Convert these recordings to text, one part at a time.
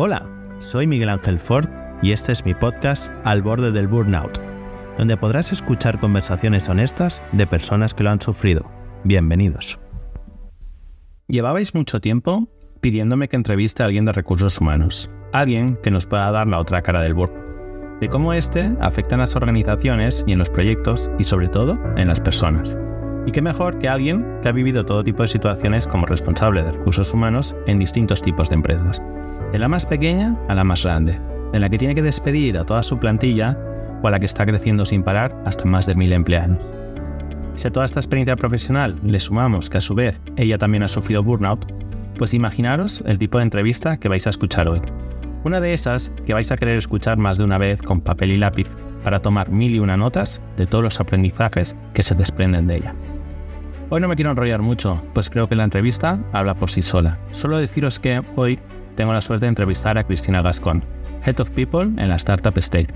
Hola, soy Miguel Ángel Ford y este es mi podcast Al borde del burnout, donde podrás escuchar conversaciones honestas de personas que lo han sufrido. Bienvenidos. Llevabais mucho tiempo pidiéndome que entreviste a alguien de recursos humanos, alguien que nos pueda dar la otra cara del burnout de cómo este afecta en las organizaciones y en los proyectos y sobre todo en las personas. Y qué mejor que alguien que ha vivido todo tipo de situaciones como responsable de recursos humanos en distintos tipos de empresas, de la más pequeña a la más grande, de la que tiene que despedir a toda su plantilla o a la que está creciendo sin parar hasta más de mil empleados. Si a toda esta experiencia profesional le sumamos que a su vez ella también ha sufrido burnout, pues imaginaros el tipo de entrevista que vais a escuchar hoy. Una de esas que vais a querer escuchar más de una vez con papel y lápiz para tomar mil y una notas de todos los aprendizajes que se desprenden de ella. Hoy no me quiero enrollar mucho, pues creo que la entrevista habla por sí sola. Solo deciros que hoy tengo la suerte de entrevistar a Cristina Gascón, Head of People en la Startup State.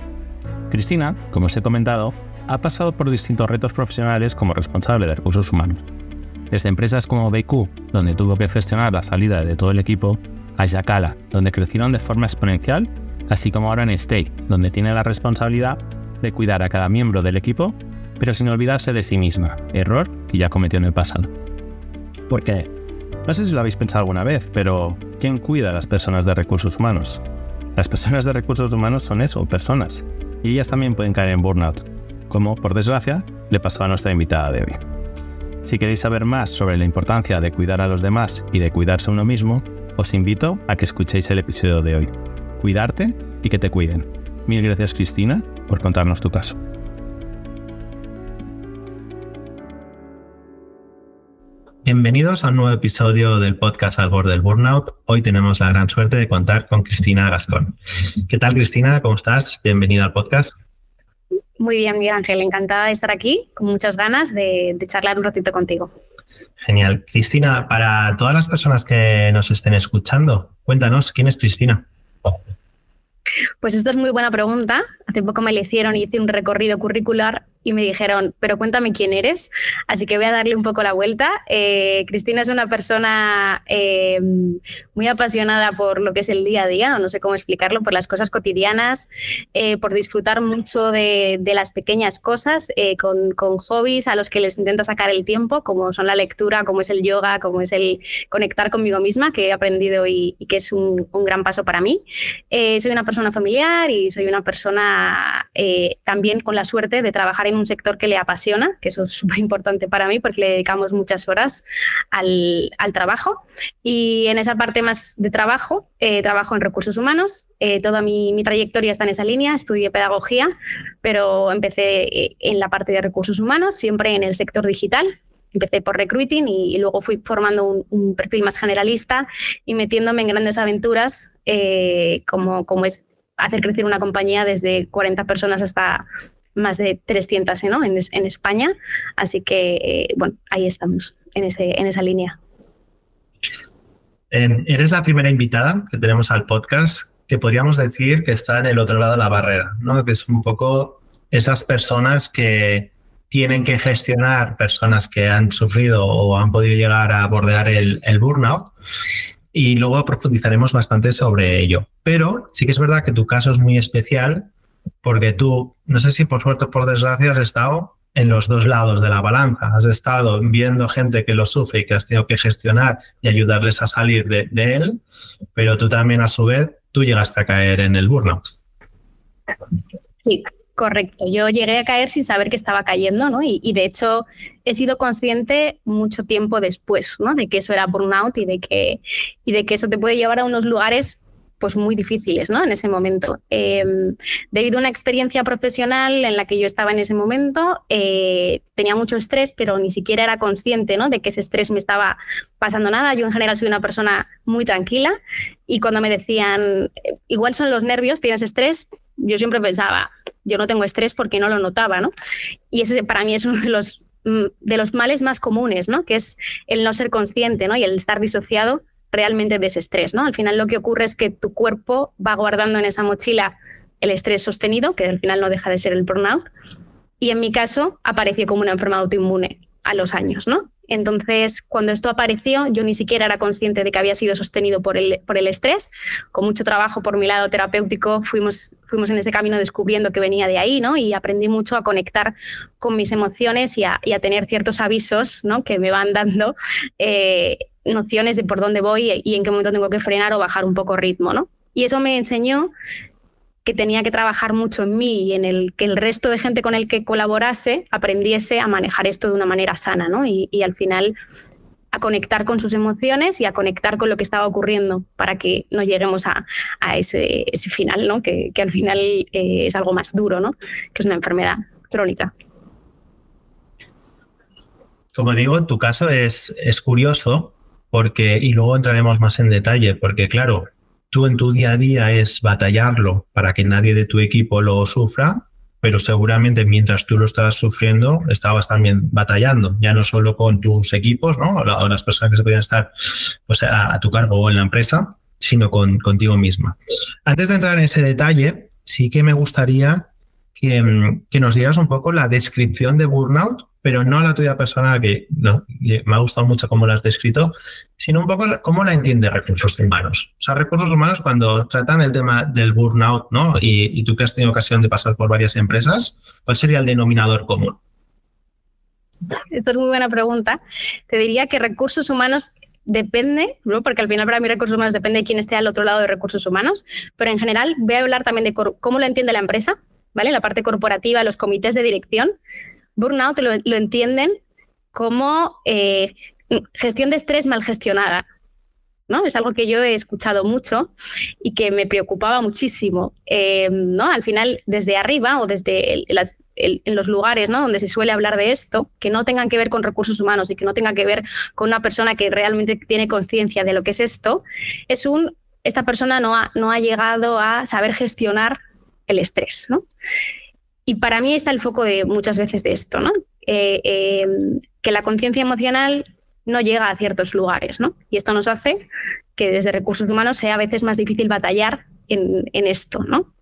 Cristina, como os he comentado, ha pasado por distintos retos profesionales como responsable de recursos humanos. Desde empresas como BQ, donde tuvo que gestionar la salida de todo el equipo, a Yakala, donde crecieron de forma exponencial, así como ahora en Stay, donde tiene la responsabilidad de cuidar a cada miembro del equipo, pero sin olvidarse de sí misma, error que ya cometió en el pasado. Porque, no sé si lo habéis pensado alguna vez, pero ¿quién cuida a las personas de recursos humanos? Las personas de recursos humanos son eso, personas, y ellas también pueden caer en burnout, como, por desgracia, le pasó a nuestra invitada de hoy. Si queréis saber más sobre la importancia de cuidar a los demás y de cuidarse uno mismo, os invito a que escuchéis el episodio de hoy. Cuidarte y que te cuiden. Mil gracias Cristina por contarnos tu caso. Bienvenidos a un nuevo episodio del podcast Al borde del Burnout. Hoy tenemos la gran suerte de contar con Cristina Gastón. ¿Qué tal Cristina? ¿Cómo estás? Bienvenida al podcast. Muy bien, Miguel Ángel. Encantada de estar aquí, con muchas ganas de, de charlar un ratito contigo. Genial. Cristina, para todas las personas que nos estén escuchando, cuéntanos, ¿quién es Cristina? Pues esta es muy buena pregunta. Hace poco me la hicieron y hice un recorrido curricular y me dijeron, pero cuéntame quién eres. Así que voy a darle un poco la vuelta. Eh, Cristina es una persona eh, muy apasionada por lo que es el día a día, no sé cómo explicarlo, por las cosas cotidianas, eh, por disfrutar mucho de, las pequeñas cosas, con, hobbies a los que les intento sacar el tiempo, como son la lectura, como es el yoga, como es el conectar conmigo misma, que he aprendido y, que es un, un, gran paso para mí. soy una persona familiar y soy una persona también con la suerte de trabajar en un sector que le apasiona, que eso es súper importante para mí porque le dedicamos muchas horas al, trabajo. Y en esa parte más de trabajo, eh, trabajo en recursos humanos. Eh, toda mi, trayectoria está en esa línea. Estudié pedagogía, pero empecé eh, en la parte de recursos humanos, siempre en el sector digital. Empecé por recruiting y, luego fui formando un, un, perfil más generalista y metiéndome en grandes aventuras como, como es hacer crecer una compañía desde 40 personas hasta más de 300 ¿no? en, España. Así que, eh, bueno, ahí estamos, en, esa línea. eres la primera invitada que tenemos al podcast que podríamos decir que está en el otro lado de la barrera, ¿no? que es un poco esas personas que tienen que gestionar personas que han sufrido o han podido llegar a bordear el burnout y luego profundizaremos bastante sobre ello. Pero sí que es verdad que tu caso es muy especial porque tú, no sé si por suerte o por desgracia, has estado en los dos lados de la balanza. Has estado viendo gente que lo sufre y que has tenido que gestionar y ayudarles a salir de, él, pero tú también a su vez, tú llegaste a caer en el burnout. Sí, correcto. Yo llegué a caer sin saber que estaba cayendo, ¿no? Y, y, de hecho he sido consciente mucho tiempo después, ¿no? De que eso era burnout y de que, y de que eso te puede llevar a unos lugares pues muy difíciles ¿no? en ese momento. Em, debido a una experiencia profesional en la que yo estaba en ese momento, eh, tenía mucho estrés, pero ni siquiera era consciente ¿no? de que ese estrés me estaba pasando nada. Yo en general soy una persona muy tranquila y cuando me decían, igual son los nervios, tienes estrés, yo siempre pensaba, yo no tengo estrés porque no lo notaba. ¿no? Y ese para mí es uno de los mm, de los males más comunes, ¿no? que es el no ser consciente ¿no? y el estar disociado realmente de ese estrés. ¿no? Al final lo que ocurre es que tu cuerpo va guardando en esa mochila el estrés sostenido, que al final no deja de ser el burnout, y en mi caso apareció como una enfermedad autoinmune. a los años, ¿no? Entonces, cuando esto apareció, yo ni siquiera era consciente de que había sido sostenido por el, por el estrés. Con mucho trabajo por mi lado terapéutico, fuimos, fuimos en ese camino descubriendo que venía de ahí, ¿no? Y aprendí mucho a conectar con mis emociones y a, tener ciertos avisos, ¿no? Que me van dando eh, nociones de por dónde voy y en qué momento tengo que frenar o bajar un poco ritmo, ¿no? Y eso me enseñó que tenía que trabajar mucho en mí y en el que el resto de gente con el que colaborase aprendiese a manejar esto de una manera sana, ¿no? Y, al final a conectar con sus emociones y a conectar con lo que estaba ocurriendo para que no lleguemos a, ese, final, ¿no? Que, al final eh, es algo más duro, ¿no? Que es una enfermedad crónica. Como digo, tu caso es, es curioso porque, y luego entraremos más en detalle, porque claro, tú en tu día a día es batallarlo para que nadie de tu equipo lo sufra, pero seguramente mientras tú lo estabas sufriendo, estabas también batallando, ya no solo con tus equipos, ¿no? O las personas que se podían estar pues, a, tu cargo o en la empresa, sino con, contigo misma. Antes de entrar en ese detalle, sí que me gustaría que, que nos dieras un poco la descripción de burnout pero no la tuya personal, que no, me ha gustado mucho cómo la has descrito, sino un poco cómo la entiende recursos humanos. O sea, recursos humanos cuando tratan el tema del burnout, ¿no? Y, tú que has tenido ocasión de pasar por varias empresas, ¿cuál sería el denominador común? Esta es muy buena pregunta. Te diría que recursos humanos depende, ¿no? porque al final para mí recursos humanos depende de quién esté al otro lado de recursos humanos, pero en general voy a hablar también de cómo lo entiende la empresa, ¿vale? La parte corporativa, los comités de dirección, burnout lo, entienden como eh, gestión de estrés mal gestionada. ¿no? Es algo que yo he escuchado mucho y que me preocupaba muchísimo. Eh, ¿no? Al final, desde arriba o desde en los lugares ¿no? donde se suele hablar de esto, que no tengan que ver con recursos humanos y que no tenga que ver con una persona que realmente tiene conciencia de lo que es esto, es un, esta persona no ha, no ha llegado a saber gestionar el estrés. ¿no? Y para mí está el foco de muchas veces de esto, ¿no? Eh, eh, que la conciencia emocional no llega a ciertos lugares, ¿no? Y esto nos hace que desde recursos humanos sea a veces más difícil batallar en, esto, ¿no?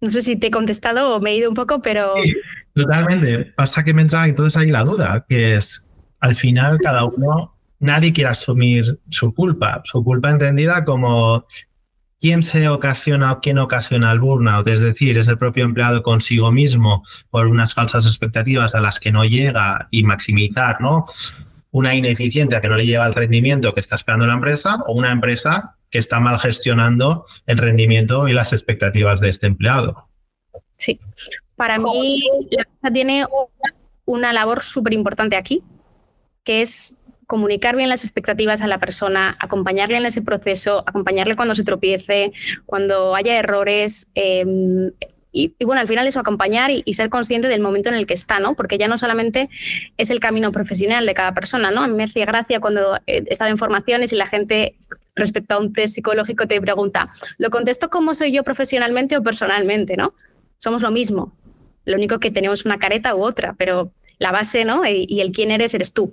No sé si te he contestado o me he ido un poco, pero... Sí, totalmente. Pasa que me entra entonces ahí la duda, que es, al final cada uno, nadie quiere asumir su culpa, su culpa entendida como quién se ocasiona o quién ocasiona el burnout, es decir, es el propio empleado consigo mismo por unas falsas expectativas a las que no llega y maximizar, ¿no? Una ineficiencia que no le lleva al rendimiento que está esperando la empresa o una empresa que está mal gestionando el rendimiento y las expectativas de este empleado. Sí, para mí la empresa tiene una labor súper importante aquí, que es comunicar bien las expectativas a la persona, acompañarle en ese proceso, acompañarle cuando se tropiece, cuando haya errores. Em, y, bueno, al final eso, acompañar y, ser consciente del momento en el que está, ¿no? Porque ya no solamente es el camino profesional de cada persona, ¿no? A mí me hacía gracia cuando he estado en formaciones y la gente respecto a un test psicológico te pregunta, ¿lo contesto como soy yo profesionalmente o personalmente, ¿no? Somos lo mismo. Lo único que tenemos una careta u otra, pero la base, ¿no? y el quién eres eres tú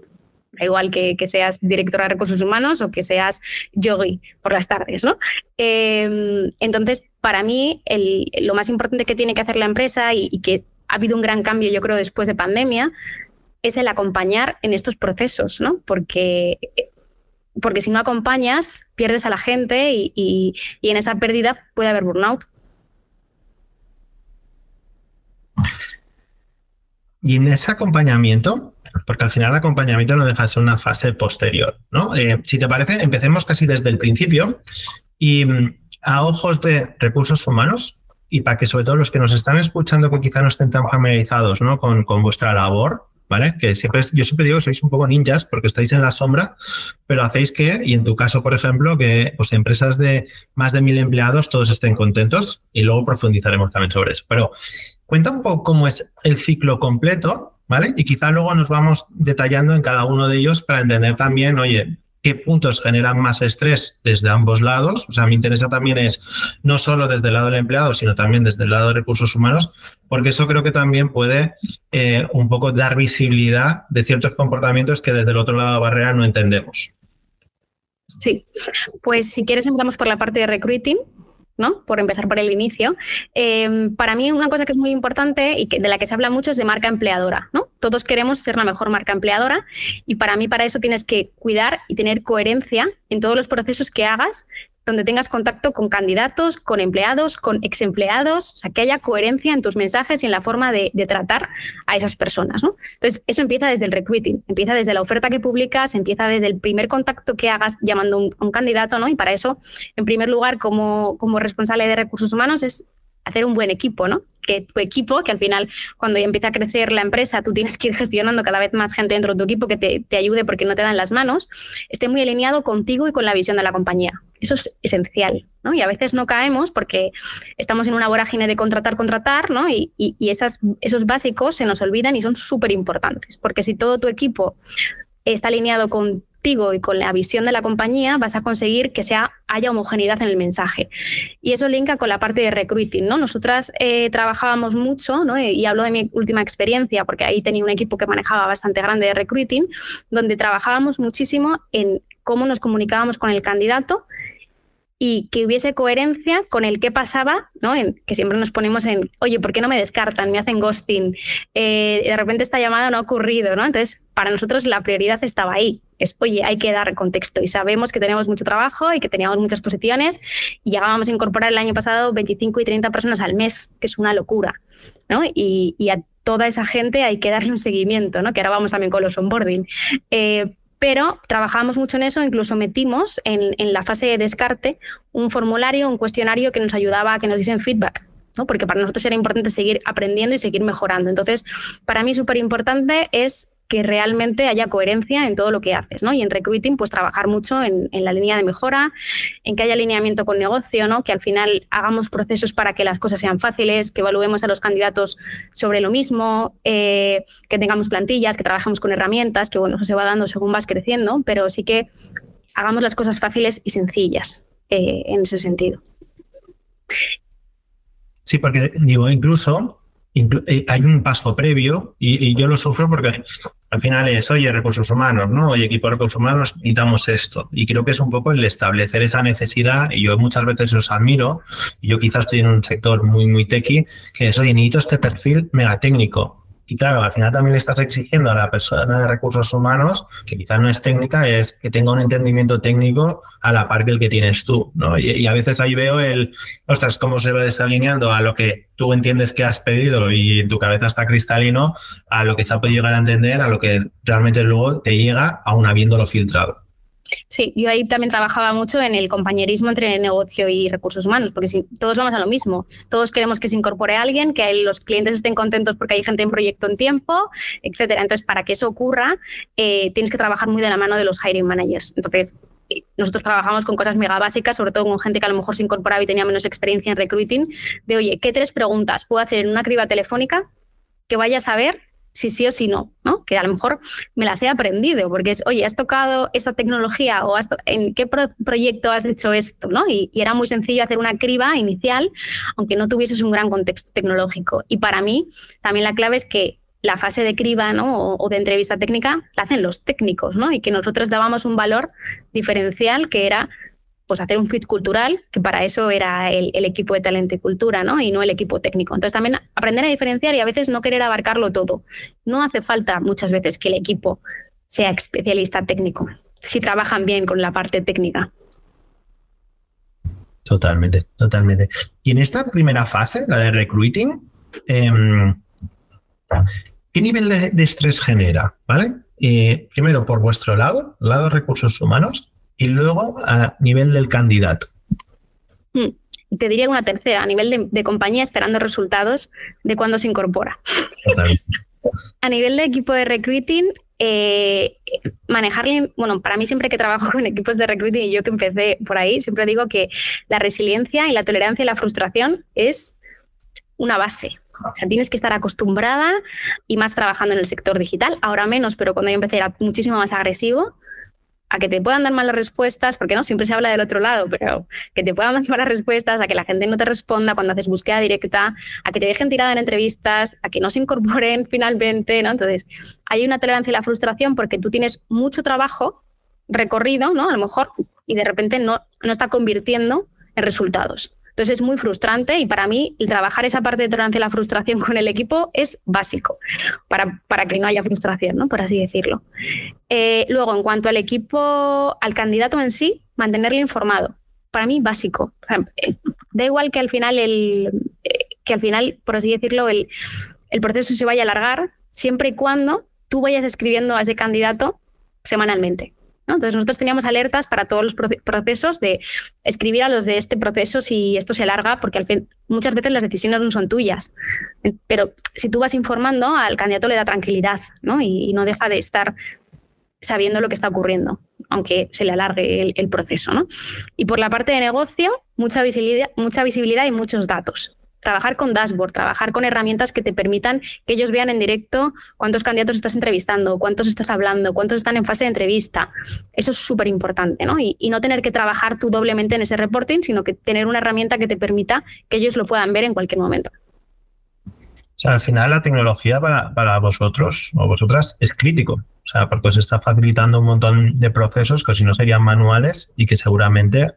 igual que, seas directora de recursos humanos o que seas yogi por las tardes, ¿no? Em, entonces, para mí, lo más importante que tiene que hacer la empresa y, que ha habido un gran cambio, yo creo, después de pandemia, es el acompañar en estos procesos, ¿no? Porque, porque si no acompañas, pierdes a la gente y, y en esa pérdida puede haber burnout. Y en ese acompañamiento, porque al final el acompañamiento no deja de ser una fase posterior. ¿no? Eh, si te parece, empecemos casi desde el principio y mm, a ojos de recursos humanos y para que sobre todo los que nos están escuchando que quizá no estén tan familiarizados ¿no? con, con vuestra labor, ¿vale? Que siempre, yo siempre digo que sois un poco ninjas porque estáis en la sombra, pero hacéis que, y en tu caso, por ejemplo, que pues, empresas de más de mil empleados todos estén contentos y luego profundizaremos también sobre eso. Pero cuenta un poco cómo es el ciclo completo ¿vale? Y quizá luego nos vamos detallando en cada uno de ellos para entender también, oye, qué puntos generan más estrés desde ambos lados. O sea, me interesa también es no solo desde el lado del empleado, sino también desde el lado de recursos humanos, porque eso creo que también puede eh, un poco dar visibilidad de ciertos comportamientos que desde el otro lado de la barrera no entendemos. Sí, pues si quieres empezamos por la parte de recruiting. ¿No? Por empezar por el inicio. Em, para mí una cosa que es muy importante y de la que se habla mucho es de marca empleadora, ¿no? Todos queremos ser la mejor marca empleadora y para mí para eso tienes que cuidar y tener coherencia en todos los procesos que hagas donde tengas contacto con candidatos, con empleados, con exempleados, o sea, que haya coherencia en tus mensajes y en la forma de, tratar a esas personas. ¿no? Entonces, eso empieza desde el recruiting, empieza desde la oferta que publicas, empieza desde el primer contacto que hagas llamando a un, candidato, ¿no? Y para eso, en primer lugar, como, responsable de recursos humanos, es hacer un buen equipo, ¿no? Que tu equipo, que al final cuando ya empieza a crecer la empresa, tú tienes que ir gestionando cada vez más gente dentro de tu equipo que te ayude porque no te dan las manos, esté muy alineado contigo y con la visión de la compañía. Eso es esencial, ¿no? Y a veces no caemos porque estamos en una vorágine de contratar, contratar, ¿no? Y, esas, esos básicos se nos olvidan y son súper importantes, porque si todo tu equipo está alineado con y con la visión de la compañía, vas a conseguir que sea, haya homogeneidad en el mensaje. Y eso linka con la parte de recruiting. ¿no? Nosotras eh, trabajábamos mucho, ¿no? y hablo de mi última experiencia, porque ahí tenía un equipo que manejaba bastante grande de recruiting, donde trabajábamos muchísimo en cómo nos comunicábamos con el candidato y que hubiese coherencia con el qué pasaba, ¿no? En, que siempre nos ponemos en, oye, ¿por qué no me descartan? Me hacen ghosting. Eh, de repente esta llamada no ha ocurrido, ¿no? Entonces, para nosotros la prioridad estaba ahí. Es, oye, hay que dar contexto y sabemos que tenemos mucho trabajo y que teníamos muchas posiciones y llegábamos a incorporar el año pasado 25 y 30 personas al mes, que es una locura, ¿no? Y, a toda esa gente hay que darle un seguimiento, ¿no? Que ahora vamos también con los onboarding. Eh, pero trabajamos mucho en eso, incluso metimos en, la fase de descarte un formulario, un cuestionario que nos ayudaba a que nos diesen feedback. ¿no? Porque para nosotros era importante seguir aprendiendo y seguir mejorando. Entonces, para mí súper importante es que realmente haya coherencia en todo lo que haces, ¿no? Y en recruiting, pues trabajar mucho en, la línea de mejora, en que haya alineamiento con negocio, ¿no? Que al final hagamos procesos para que las cosas sean fáciles, que evaluemos a los candidatos sobre lo mismo, eh, que tengamos plantillas, que trabajemos con herramientas, que bueno, eso se va dando según vas creciendo, pero sí que hagamos las cosas fáciles y sencillas eh, en ese sentido. Sí, porque digo, incluso hay un paso previo y, yo lo sufro porque al final es, oye, recursos humanos, ¿no? Oye, equipo de recursos humanos, necesitamos esto. Y creo que es un poco el establecer esa necesidad, y yo muchas veces os admiro, y yo quizás estoy en un sector muy, muy techy, que es, oye, necesito este perfil mega técnico. Y claro, al final también le estás exigiendo a la persona de recursos humanos, que quizás no es técnica, es que tenga un entendimiento técnico a la par que el que tienes tú. ¿no? Y, a veces ahí veo el, ostras, cómo se va desalineando a lo que tú entiendes que has pedido y en tu cabeza está cristalino, a lo que se ha podido llegar a entender, a lo que realmente luego te llega aún habiéndolo filtrado. Sí, yo ahí también trabajaba mucho en el compañerismo entre negocio y recursos humanos, porque si, todos vamos a lo mismo. Todos queremos que se incorpore alguien, que los clientes estén contentos porque hay gente en proyecto en tiempo, etcétera. Entonces, para que eso ocurra, eh, tienes que trabajar muy de la mano de los hiring managers. Entonces, eh, nosotros trabajamos con cosas mega básicas, sobre todo con gente que a lo mejor se incorporaba y tenía menos experiencia en recruiting, de oye, ¿qué tres preguntas puedo hacer en una criba telefónica que vaya a saber si sí o si no, ¿no? Que a lo mejor me las he aprendido, porque es, oye, has tocado esta tecnología o en qué proyecto has hecho esto, ¿no? Y, era muy sencillo hacer una criba inicial, aunque no tuvieses un gran contexto tecnológico. Y para mí, también la clave es que la fase de criba ¿no? o, de entrevista técnica la hacen los técnicos, ¿no? Y que nosotros dábamos un valor diferencial que era pues hacer un fit cultural, que para eso era el, equipo de talento y cultura, ¿no? Y no el equipo técnico. Entonces también aprender a diferenciar y a veces no querer abarcarlo todo. No hace falta muchas veces que el equipo sea especialista técnico, si trabajan bien con la parte técnica. Totalmente, totalmente. Y en esta primera fase, la de recruiting, em, ¿qué nivel de, estrés genera? ¿Vale? Eh, primero, por vuestro lado, lado de recursos humanos, y luego a nivel del candidato. Hmm. Te diría una tercera, a nivel de, compañía esperando resultados de cuando se incorpora. a nivel de equipo de recruiting, eh, manejarle, bueno, para mí siempre que trabajo con equipos de recruiting y yo que empecé por ahí, siempre digo que la resiliencia y la tolerancia y la frustración es una base. O sea, tienes que estar acostumbrada y más trabajando en el sector digital. Ahora menos, pero cuando yo empecé era muchísimo más agresivo a que te puedan dar malas respuestas, porque no, siempre se habla del otro lado, pero que te puedan dar malas respuestas, a que la gente no te responda cuando haces búsqueda directa, a que te dejen tirada en entrevistas, a que no se incorporen finalmente, ¿no? Entonces, hay una tolerancia y la frustración porque tú tienes mucho trabajo recorrido, ¿no? A lo mejor, y de repente no, no está convirtiendo en resultados. Entonces es muy frustrante y para mí el trabajar esa parte de tolerancia a la frustración con el equipo es básico para, para que no haya frustración, ¿no? por así decirlo. Eh, luego, en cuanto al equipo, al candidato en sí, mantenerlo informado. Para mí, básico. Eh, da igual que al final, el, eh, que al final por así decirlo, el, el proceso se vaya a alargar, siempre y cuando tú vayas escribiendo a ese candidato semanalmente. Entonces nosotros teníamos alertas para todos los procesos de escribir a los de este proceso si esto se alarga, porque al fin, muchas veces las decisiones no son tuyas. Pero si tú vas informando, al candidato le da tranquilidad Y, no deja de estar sabiendo lo que está ocurriendo, aunque se le alargue el, proceso. Y por la parte de negocio, mucha visibilidad, mucha visibilidad y muchos datos trabajar con dashboard, trabajar con herramientas que te permitan que ellos vean en directo cuántos candidatos estás entrevistando, cuántos estás hablando, cuántos están en fase de entrevista. Eso es súper importante, ¿no? Y, no tener que trabajar tú doblemente en ese reporting, sino que tener una herramienta que te permita que ellos lo puedan ver en cualquier momento. O sea, al final la tecnología para, para vosotros o vosotras es crítico. O sea, porque os está facilitando un montón de procesos que si no serían manuales y que seguramente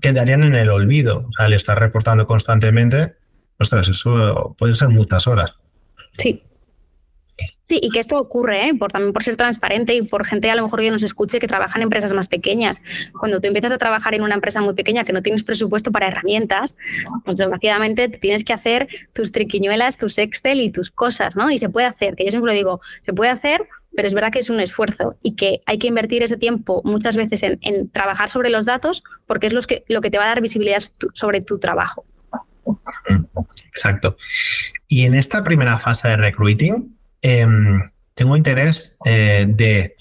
quedarían en el olvido. O sea, al estar reportando constantemente, ostras, eso puede ser muchas horas. Sí. Sí, y que esto ocurre, ¿eh? por, también por ser transparente y por gente a lo mejor que nos escuche que trabaja en empresas más pequeñas. Cuando tú empiezas a trabajar en una empresa muy pequeña que no tienes presupuesto para herramientas, pues desgraciadamente tienes que hacer tus triquiñuelas, tus Excel y tus cosas, ¿no? Y se puede hacer, que yo siempre lo digo, se puede hacer, pero es verdad que es un esfuerzo y que hay que invertir ese tiempo muchas veces en, trabajar sobre los datos porque es que, lo que te va a dar visibilidad sobre tu trabajo. Exacto. Y en esta primera fase de recruiting, em, tengo interés eh, de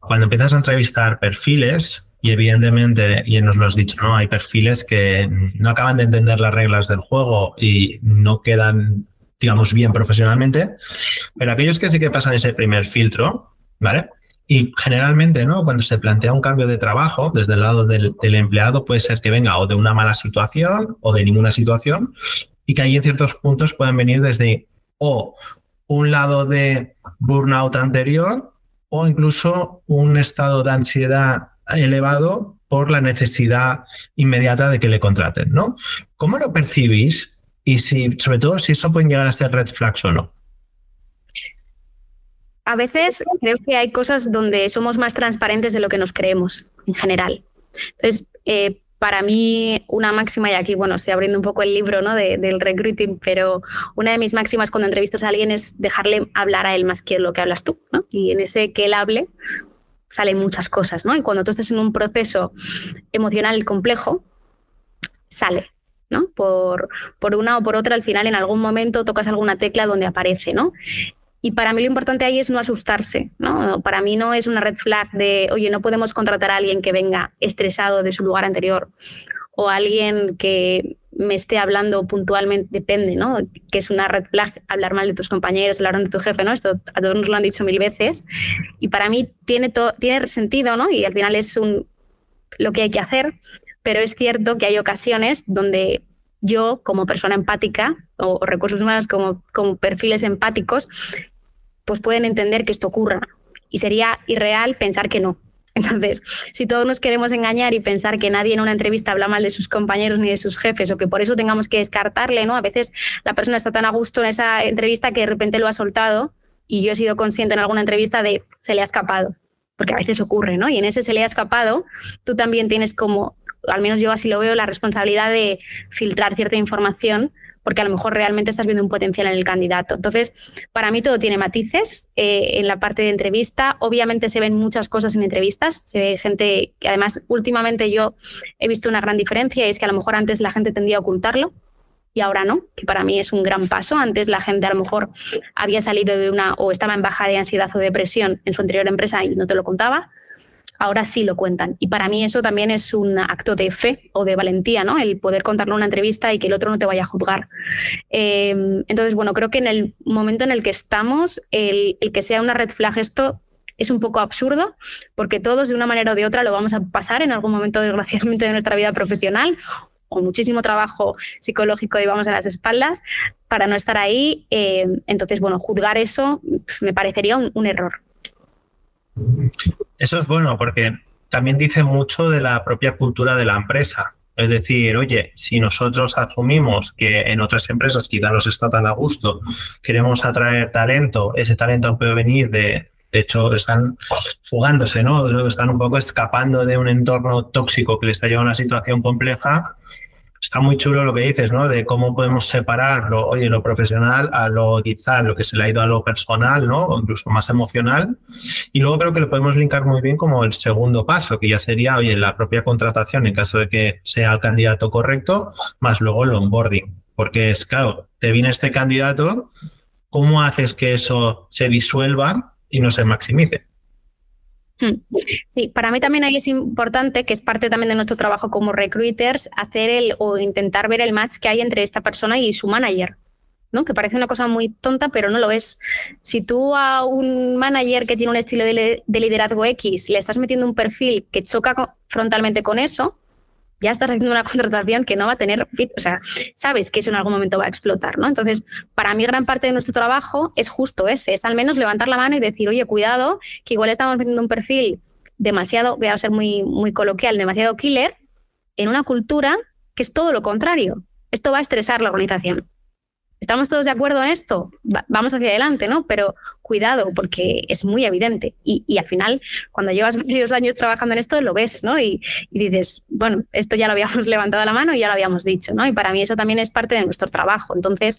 cuando empiezas a entrevistar perfiles, y evidentemente, y nos lo has dicho, ¿no? Hay perfiles que no acaban de entender las reglas del juego y no quedan digamos, bien profesionalmente, pero aquellos que sí que pasan ese primer filtro, ¿vale? Y generalmente, ¿no? Cuando se plantea un cambio de trabajo desde el lado del, empleado, puede ser que venga o de una mala situación o de ninguna situación, y que ahí en ciertos puntos pueden venir desde o un lado de burnout anterior o incluso un estado de ansiedad elevado por la necesidad inmediata de que le contraten, ¿no? ¿Cómo lo percibís y si, sobre todo, si eso puede llegar a ser red flags o no. A veces creo que hay cosas donde somos más transparentes de lo que nos creemos en general. Entonces, eh, para mí una máxima, y aquí, bueno, estoy abriendo un poco el libro ¿no? del recruiting, pero una de mis máximas cuando entrevistas a alguien es dejarle hablar a él más que lo que hablas tú. ¿no? Y en ese que él hable salen muchas cosas, ¿no? Y cuando tú estás en un proceso emocional complejo, sale. Por, por una o por otra, al final en algún momento tocas alguna tecla donde aparece, ¿no? Y para mí lo importante ahí es no asustarse, ¿no? Para mí no es una red flag de, oye, no podemos contratar a alguien que venga estresado de su lugar anterior o alguien que me esté hablando puntualmente, depende, ¿no? Que es una red flag hablar mal de tus compañeros, hablar de tu jefe, ¿no? Esto a todos nos lo han dicho mil veces. Y para mí tiene, tiene sentido, ¿no? Y al final es un, lo que hay que hacer, pero es cierto que hay ocasiones donde yo, como persona empática, o, recursos humanos como, como perfiles empáticos, pues pueden entender que esto ocurra. Y sería irreal pensar que no. Entonces, si todos nos queremos engañar y pensar que nadie en una entrevista habla mal de sus compañeros ni de sus jefes o que por eso tengamos que descartarle, ¿no? A veces la persona está tan a gusto en esa entrevista que de repente lo ha soltado y yo he sido consciente en alguna entrevista de se le ha escapado, porque a veces ocurre, ¿no? Y en ese se le ha escapado, tú también tienes como al menos yo así lo veo, la responsabilidad de filtrar cierta información porque a lo mejor realmente estás viendo un potencial en el candidato. Entonces, para mí todo tiene matices eh, en la parte de entrevista. Obviamente se ven muchas cosas en entrevistas, se ve gente que además últimamente yo he visto una gran diferencia y es que a lo mejor antes la gente tendía a ocultarlo y ahora no, que para mí es un gran paso. Antes la gente a lo mejor había salido de una o estaba en baja de ansiedad o depresión en su anterior empresa y no te lo contaba ahora sí lo cuentan. Y para mí eso también es un acto de fe o de valentía, ¿no? El poder contarlo en una entrevista y que el otro no te vaya a juzgar. Em, entonces, bueno, creo que en el momento en el que estamos, el, que sea una red flag esto es un poco absurdo, porque todos de una manera o de otra lo vamos a pasar en algún momento, desgraciadamente, de nuestra vida profesional o muchísimo trabajo psicológico vamos a las espaldas para no estar ahí. Em, entonces, bueno, juzgar eso me parecería un error. Eso es bueno porque también dice mucho de la propia cultura de la empresa. Es decir, oye, si nosotros asumimos que en otras empresas quizá no se está tan a gusto, queremos atraer talento, ese talento puede venir de, de hecho, están fugándose, ¿no? Están un poco escapando de un entorno tóxico que les está llevando a una situación compleja. Está muy chulo lo que dices, ¿no? De cómo podemos separar lo, oye, lo profesional a lo quizá lo que se le ha ido a lo personal, ¿no? O incluso más emocional. Y luego creo que lo podemos linkar muy bien como el segundo paso, que ya sería, oye, la propia contratación en caso de que sea el candidato correcto, más luego el onboarding. Porque es, claro, te viene este candidato, ¿cómo haces que eso se disuelva y no se maximice. Hmm. Sí, para mí también ahí es importante, que es parte también de nuestro trabajo como recruiters, hacer el o intentar ver el match que hay entre esta persona y su manager. ¿no? Que parece una cosa muy tonta, pero no lo es. Si tú a un manager que tiene un estilo de, liderazgo X le estás metiendo un perfil que choca frontalmente con eso, ya estás haciendo una contratación que no va a tener fit, o sea, sabes que eso en algún momento va a explotar, ¿no? Entonces, para mí gran parte de nuestro trabajo es justo ese, es al menos levantar la mano y decir, oye, cuidado, que igual estamos metiendo un perfil demasiado, voy a ser muy, muy coloquial, demasiado killer, en una cultura que es todo lo contrario. Esto va a estresar la organización. ¿Estamos todos de acuerdo en esto? vamos hacia adelante, ¿no? Pero cuidado, porque es muy evidente. Y, al final, cuando llevas varios años trabajando en esto, lo ves, ¿no? Y, dices, bueno, esto ya lo habíamos levantado la mano y ya lo habíamos dicho, ¿no? Y para mí eso también es parte de nuestro trabajo. Entonces,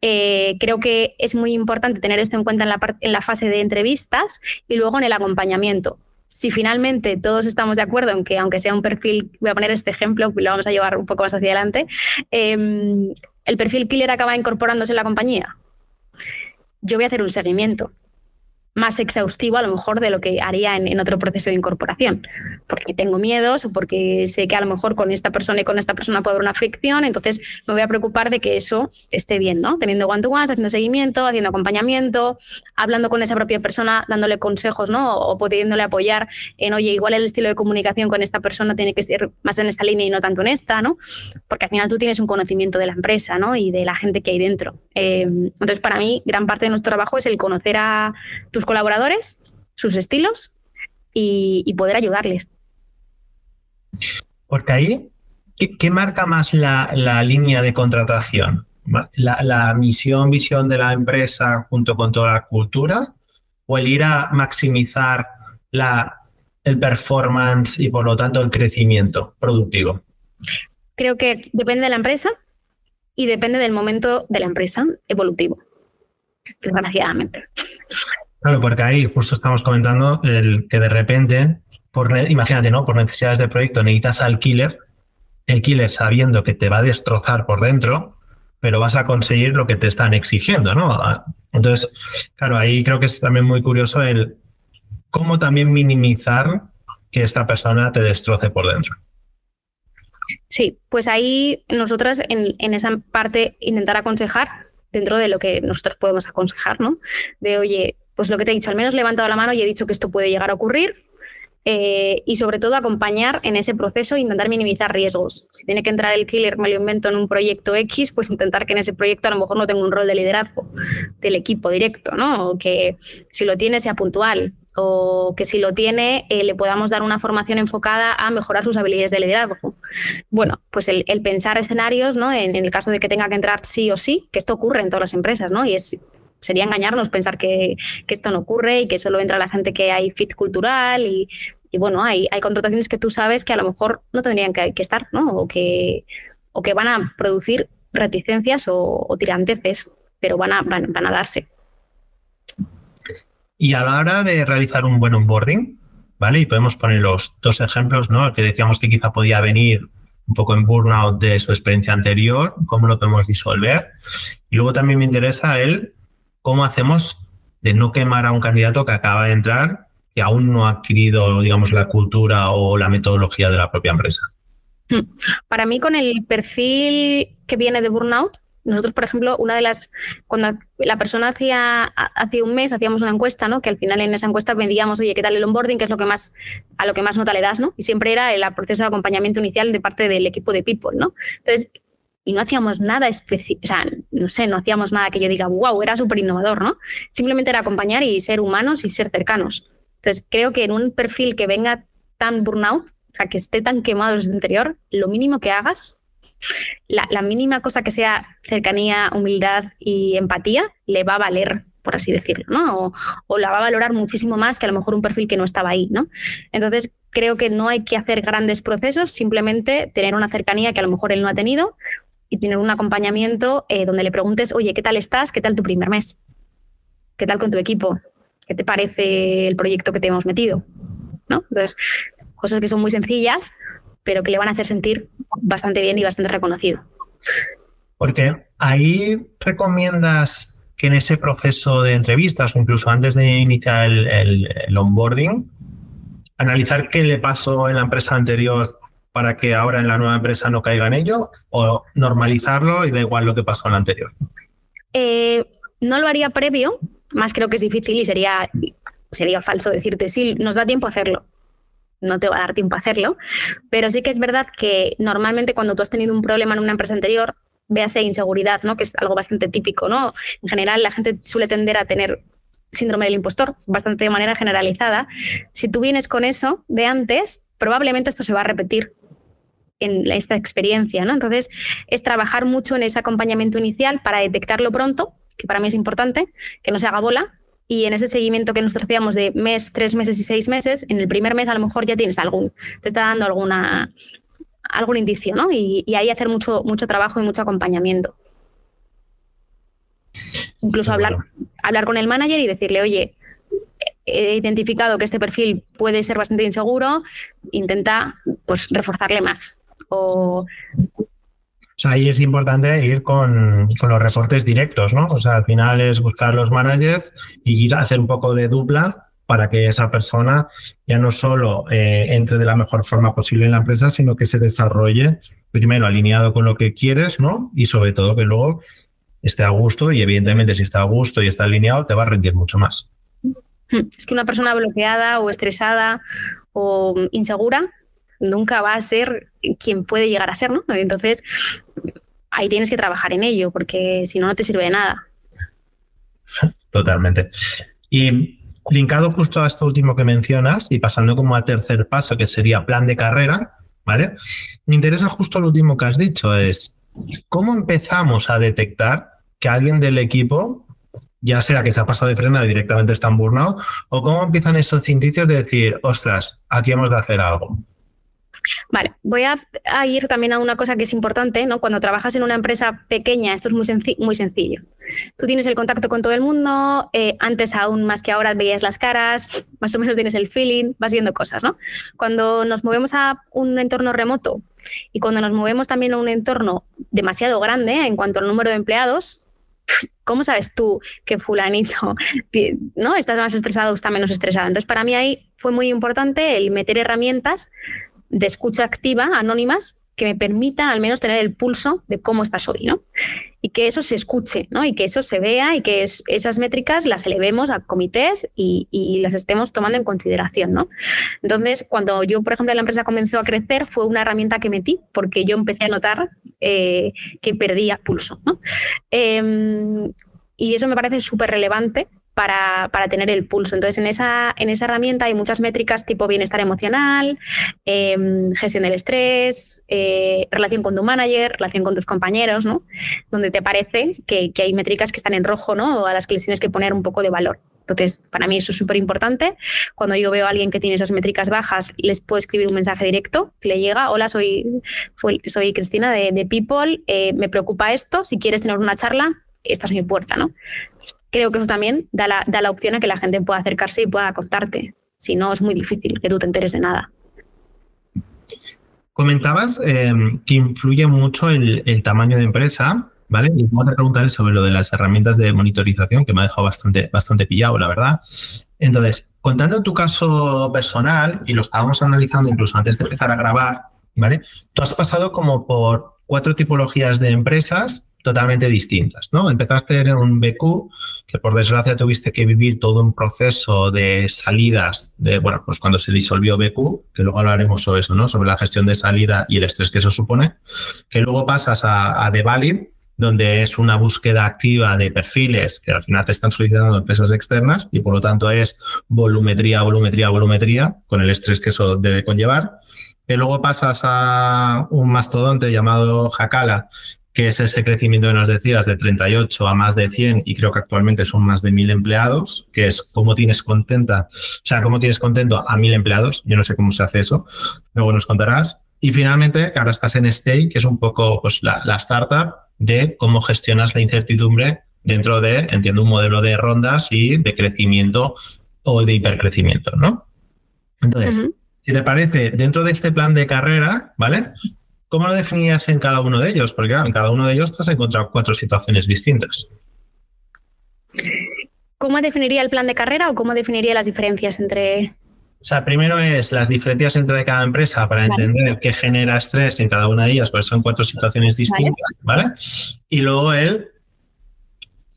eh, creo que es muy importante tener esto en cuenta en la, en la fase de entrevistas y luego en el acompañamiento si finalmente todos estamos de acuerdo en que, aunque sea un perfil, voy a poner este ejemplo, lo vamos a llevar un poco más hacia adelante, eh, el perfil killer acaba incorporándose en la compañía. Yo voy a hacer un seguimiento más exhaustivo a lo mejor de lo que haría en, otro proceso de incorporación, porque tengo miedos o porque sé que a lo mejor con esta persona y con esta persona puede haber una fricción, entonces me voy a preocupar de que eso esté bien, ¿no? Teniendo one-to-ones, haciendo seguimiento, haciendo acompañamiento, hablando con esa propia persona, dándole consejos, ¿no? O pudiéndole apoyar en, oye, igual el estilo de comunicación con esta persona tiene que ser más en esta línea y no tanto en esta, ¿no? Porque al final tú tienes un conocimiento de la empresa, ¿no? Y de la gente que hay dentro. Eh, entonces, para mí, gran parte de nuestro trabajo es el conocer a tus colaboradores, sus estilos y, poder ayudarles. Porque ahí, ¿qué, marca más la, línea de contratación? La, misión, visión de la empresa junto con toda la cultura? ¿O el ir a maximizar la, el performance y por lo tanto el crecimiento productivo? Creo que depende de la empresa y depende del momento de la empresa evolutivo, desgraciadamente. Claro, porque ahí justo estamos comentando el que de repente, por, imagínate, ¿no? Por necesidades de proyecto necesitas al killer, el killer sabiendo que te va a destrozar por dentro, pero vas a conseguir lo que te están exigiendo, ¿no? Ah, entonces, claro, ahí creo que es también muy curioso el cómo también minimizar que esta persona te destroce por dentro. Sí, pues ahí nosotras en, en, esa parte intentar aconsejar dentro de lo que nosotros podemos aconsejar, ¿no? De, oye, pues lo que te he dicho, al menos levantado la mano y he dicho que esto puede llegar a ocurrir. Eh, y sobre todo acompañar en ese proceso e intentar minimizar riesgos. Si tiene que entrar el killer, me lo invento en un proyecto X, pues intentar que en ese proyecto a lo mejor no tenga un rol de liderazgo del equipo directo, ¿no? O que si lo tiene sea puntual, o que si lo tiene eh, le podamos dar una formación enfocada a mejorar sus habilidades de liderazgo. Bueno, pues el, pensar escenarios, ¿no? En, en, el caso de que tenga que entrar sí o sí, que esto ocurre en todas las empresas, ¿no? Y es sería engañarnos pensar que, esto no ocurre y que solo entra la gente que hay fit cultural y, bueno, hay, hay contrataciones que tú sabes que a lo mejor no tendrían que, estar, ¿no? O que, o que van a producir reticencias o, tiranteces, pero van a, van, a darse. Y a la hora de realizar un buen onboarding, ¿vale? Y podemos poner los dos ejemplos, ¿no? que decíamos que quizá podía venir un poco en burnout de su experiencia anterior, cómo lo podemos disolver. Y luego también me interesa el ¿cómo hacemos de no quemar a un candidato que acaba de entrar y aún no ha adquirido, digamos, la cultura o la metodología de la propia empresa? Hmm. Para mí, con el perfil que viene de Burnout, nosotros, por ejemplo, una de las, cuando la persona hacía, hace un mes hacíamos una encuesta, ¿no? Que al final en esa encuesta vendíamos, oye, ¿qué tal el onboarding? ¿Qué es lo que más, a lo que más nota le das, ¿no? Y siempre era el proceso de acompañamiento inicial de parte del equipo de People, ¿no? Entonces, y no hacíamos nada específico, o sea, no sé, no hacíamos nada que yo diga, wow, era súper innovador, ¿no? Simplemente era acompañar y ser humanos y ser cercanos. Entonces, creo que en un perfil que venga tan burnout, o sea, que esté tan quemado desde el interior, lo mínimo que hagas, la, mínima cosa que sea cercanía, humildad y empatía, le va a valer por así decirlo, ¿no? O, la va a valorar muchísimo más que a lo mejor un perfil que no estaba ahí, ¿no? Entonces, creo que no hay que hacer grandes procesos, simplemente tener una cercanía que a lo mejor él no ha tenido y tener un acompañamiento eh, donde le preguntes, oye, ¿qué tal estás? ¿Qué tal tu primer mes? ¿Qué tal con tu equipo? ¿Qué te parece el proyecto que te hemos metido? ¿No? Entonces, cosas que son muy sencillas, pero que le van a hacer sentir bastante bien y bastante reconocido. Porque ahí recomiendas que en ese proceso de entrevistas o incluso antes de iniciar el, onboarding, analizar qué le pasó en la empresa anterior para que ahora en la nueva empresa no caiga en ello o normalizarlo y da igual lo que pasó en la anterior? Eh, no lo haría previo, más creo que es difícil y sería, sería falso decirte, sí, nos da tiempo a hacerlo. No te va a dar tiempo a hacerlo, pero sí que es verdad que normalmente cuando tú has tenido un problema en una empresa anterior, véase inseguridad, ¿no? que es algo bastante típico. ¿no? En general, la gente suele tender a tener síndrome del impostor, bastante de manera generalizada. Si tú vienes con eso de antes, probablemente esto se va a repetir en esta experiencia. ¿no? Entonces, es trabajar mucho en ese acompañamiento inicial para detectarlo pronto, que para mí es importante, que no se haga bola. Y en ese seguimiento que nos hacíamos de mes, tres meses y seis meses, en el primer mes a lo mejor ya tienes algún, te está dando alguna, algún indicio, ¿no? Y, ahí hacer mucho, mucho trabajo y mucho acompañamiento. Incluso hablar, hablar con el manager y decirle, oye, he identificado que este perfil puede ser bastante inseguro, intenta pues reforzarle más. O o sea, ahí es importante ir con, los reportes directos, ¿no? O sea, al final es buscar los managers y ir a hacer un poco de dupla para que esa persona ya no solo eh, entre de la mejor forma posible en la empresa, sino que se desarrolle primero alineado con lo que quieres, ¿no? Y sobre todo que luego esté a gusto y evidentemente si está a gusto y está alineado te va a rendir mucho más. Es que una persona bloqueada o estresada o insegura nunca va a ser quien puede llegar a ser, ¿no? Entonces, ahí tienes que trabajar en ello porque si no, no te sirve de nada. Totalmente. Y linkado justo a esto último que mencionas y pasando como al tercer paso, que sería plan de carrera, ¿vale? Me interesa justo lo último que has dicho, es cómo empezamos a detectar que alguien del equipo, ya sea que se ha pasado de frena directamente está en burnout, o cómo empiezan esos indicios de decir, ostras, aquí hemos de hacer algo. Vale, voy a, ir también a una cosa que es importante, ¿no? Cuando trabajas en una empresa pequeña, esto es muy, muy sencillo. Tú tienes el contacto con todo el mundo, eh, antes aún más que ahora veías las caras, más o menos tienes el feeling, vas viendo cosas, ¿no? Cuando nos movemos a un entorno remoto y cuando nos movemos también a un entorno demasiado grande en cuanto al número de empleados, ¿cómo sabes tú que fulanito no estás más estresado o está menos estresado? Entonces, para mí ahí fue muy importante el meter herramientas de escucha activa, anónimas, que me permitan al menos tener el pulso de cómo estás hoy, ¿no? Y que eso se escuche, ¿no? Y que eso se vea y que esas métricas las elevemos a comités y, las estemos tomando en consideración, ¿no? Entonces, cuando yo, por ejemplo, la empresa comenzó a crecer, fue una herramienta que metí porque yo empecé a notar eh, que perdía pulso, ¿no? Em, y eso me parece súper relevante para, tener el pulso. Entonces, en esa, en esa herramienta hay muchas métricas tipo bienestar emocional, em, gestión del estrés, eh, relación con tu manager, relación con tus compañeros, ¿no? Donde te parece que, hay métricas que están en rojo, ¿no? A las que les tienes que poner un poco de valor. Entonces, para mí eso es súper importante. Cuando yo veo a alguien que tiene esas métricas bajas, les puedo escribir un mensaje directo que le llega, hola, soy, soy Cristina de, People, eh, me preocupa esto, si quieres tener una charla, esta es mi puerta, ¿no? Creo que eso también da la, da la opción a que la gente pueda acercarse y pueda contarte. Si no, es muy difícil que tú te enteres de nada. Comentabas em, que influye mucho el, tamaño de empresa, ¿vale? Y vamos a preguntar sobre lo de las herramientas de monitorización, que me ha dejado bastante, bastante pillado, la verdad. Entonces, contando tu caso personal, y lo estábamos analizando incluso antes de empezar a grabar, ¿vale? Tú has pasado como por cuatro tipologías de empresas totalmente distintas, ¿no? Empezaste en un BQ, que por desgracia tuviste que vivir todo un proceso de salidas, de, bueno, pues cuando se disolvió BQ, que luego hablaremos sobre eso, ¿no? Sobre la gestión de salida y el estrés que eso supone, que luego pasas a, a The Valid, donde es una búsqueda activa de perfiles que al final te están solicitando empresas externas y por lo tanto es volumetría, volumetría, volumetría, con el estrés que eso debe conllevar. Y luego pasas a un mastodonte llamado Hakala, que es ese crecimiento que nos decías de 38 a más de 100 y creo que actualmente son más de 1000 empleados, que es cómo tienes contenta, o sea, cómo tienes contento a 1000 empleados, yo no sé cómo se hace eso, luego nos contarás. Y finalmente, ahora estás en Stay, que es un poco pues, la, la startup de cómo gestionas la incertidumbre dentro de, entiendo, un modelo de rondas y de crecimiento o de hipercrecimiento, ¿no? Entonces, si te parece, dentro de este plan de carrera, ¿vale? ¿Cómo lo definías en cada uno de ellos? Porque en cada uno de ellos te has encontrado cuatro situaciones distintas. ¿Cómo definiría el plan de carrera o cómo definiría las diferencias entre o sea, primero es las diferencias entre cada empresa para entender qué genera estrés en cada una de ellas, porque son cuatro situaciones distintas, ¿vale? Y luego él,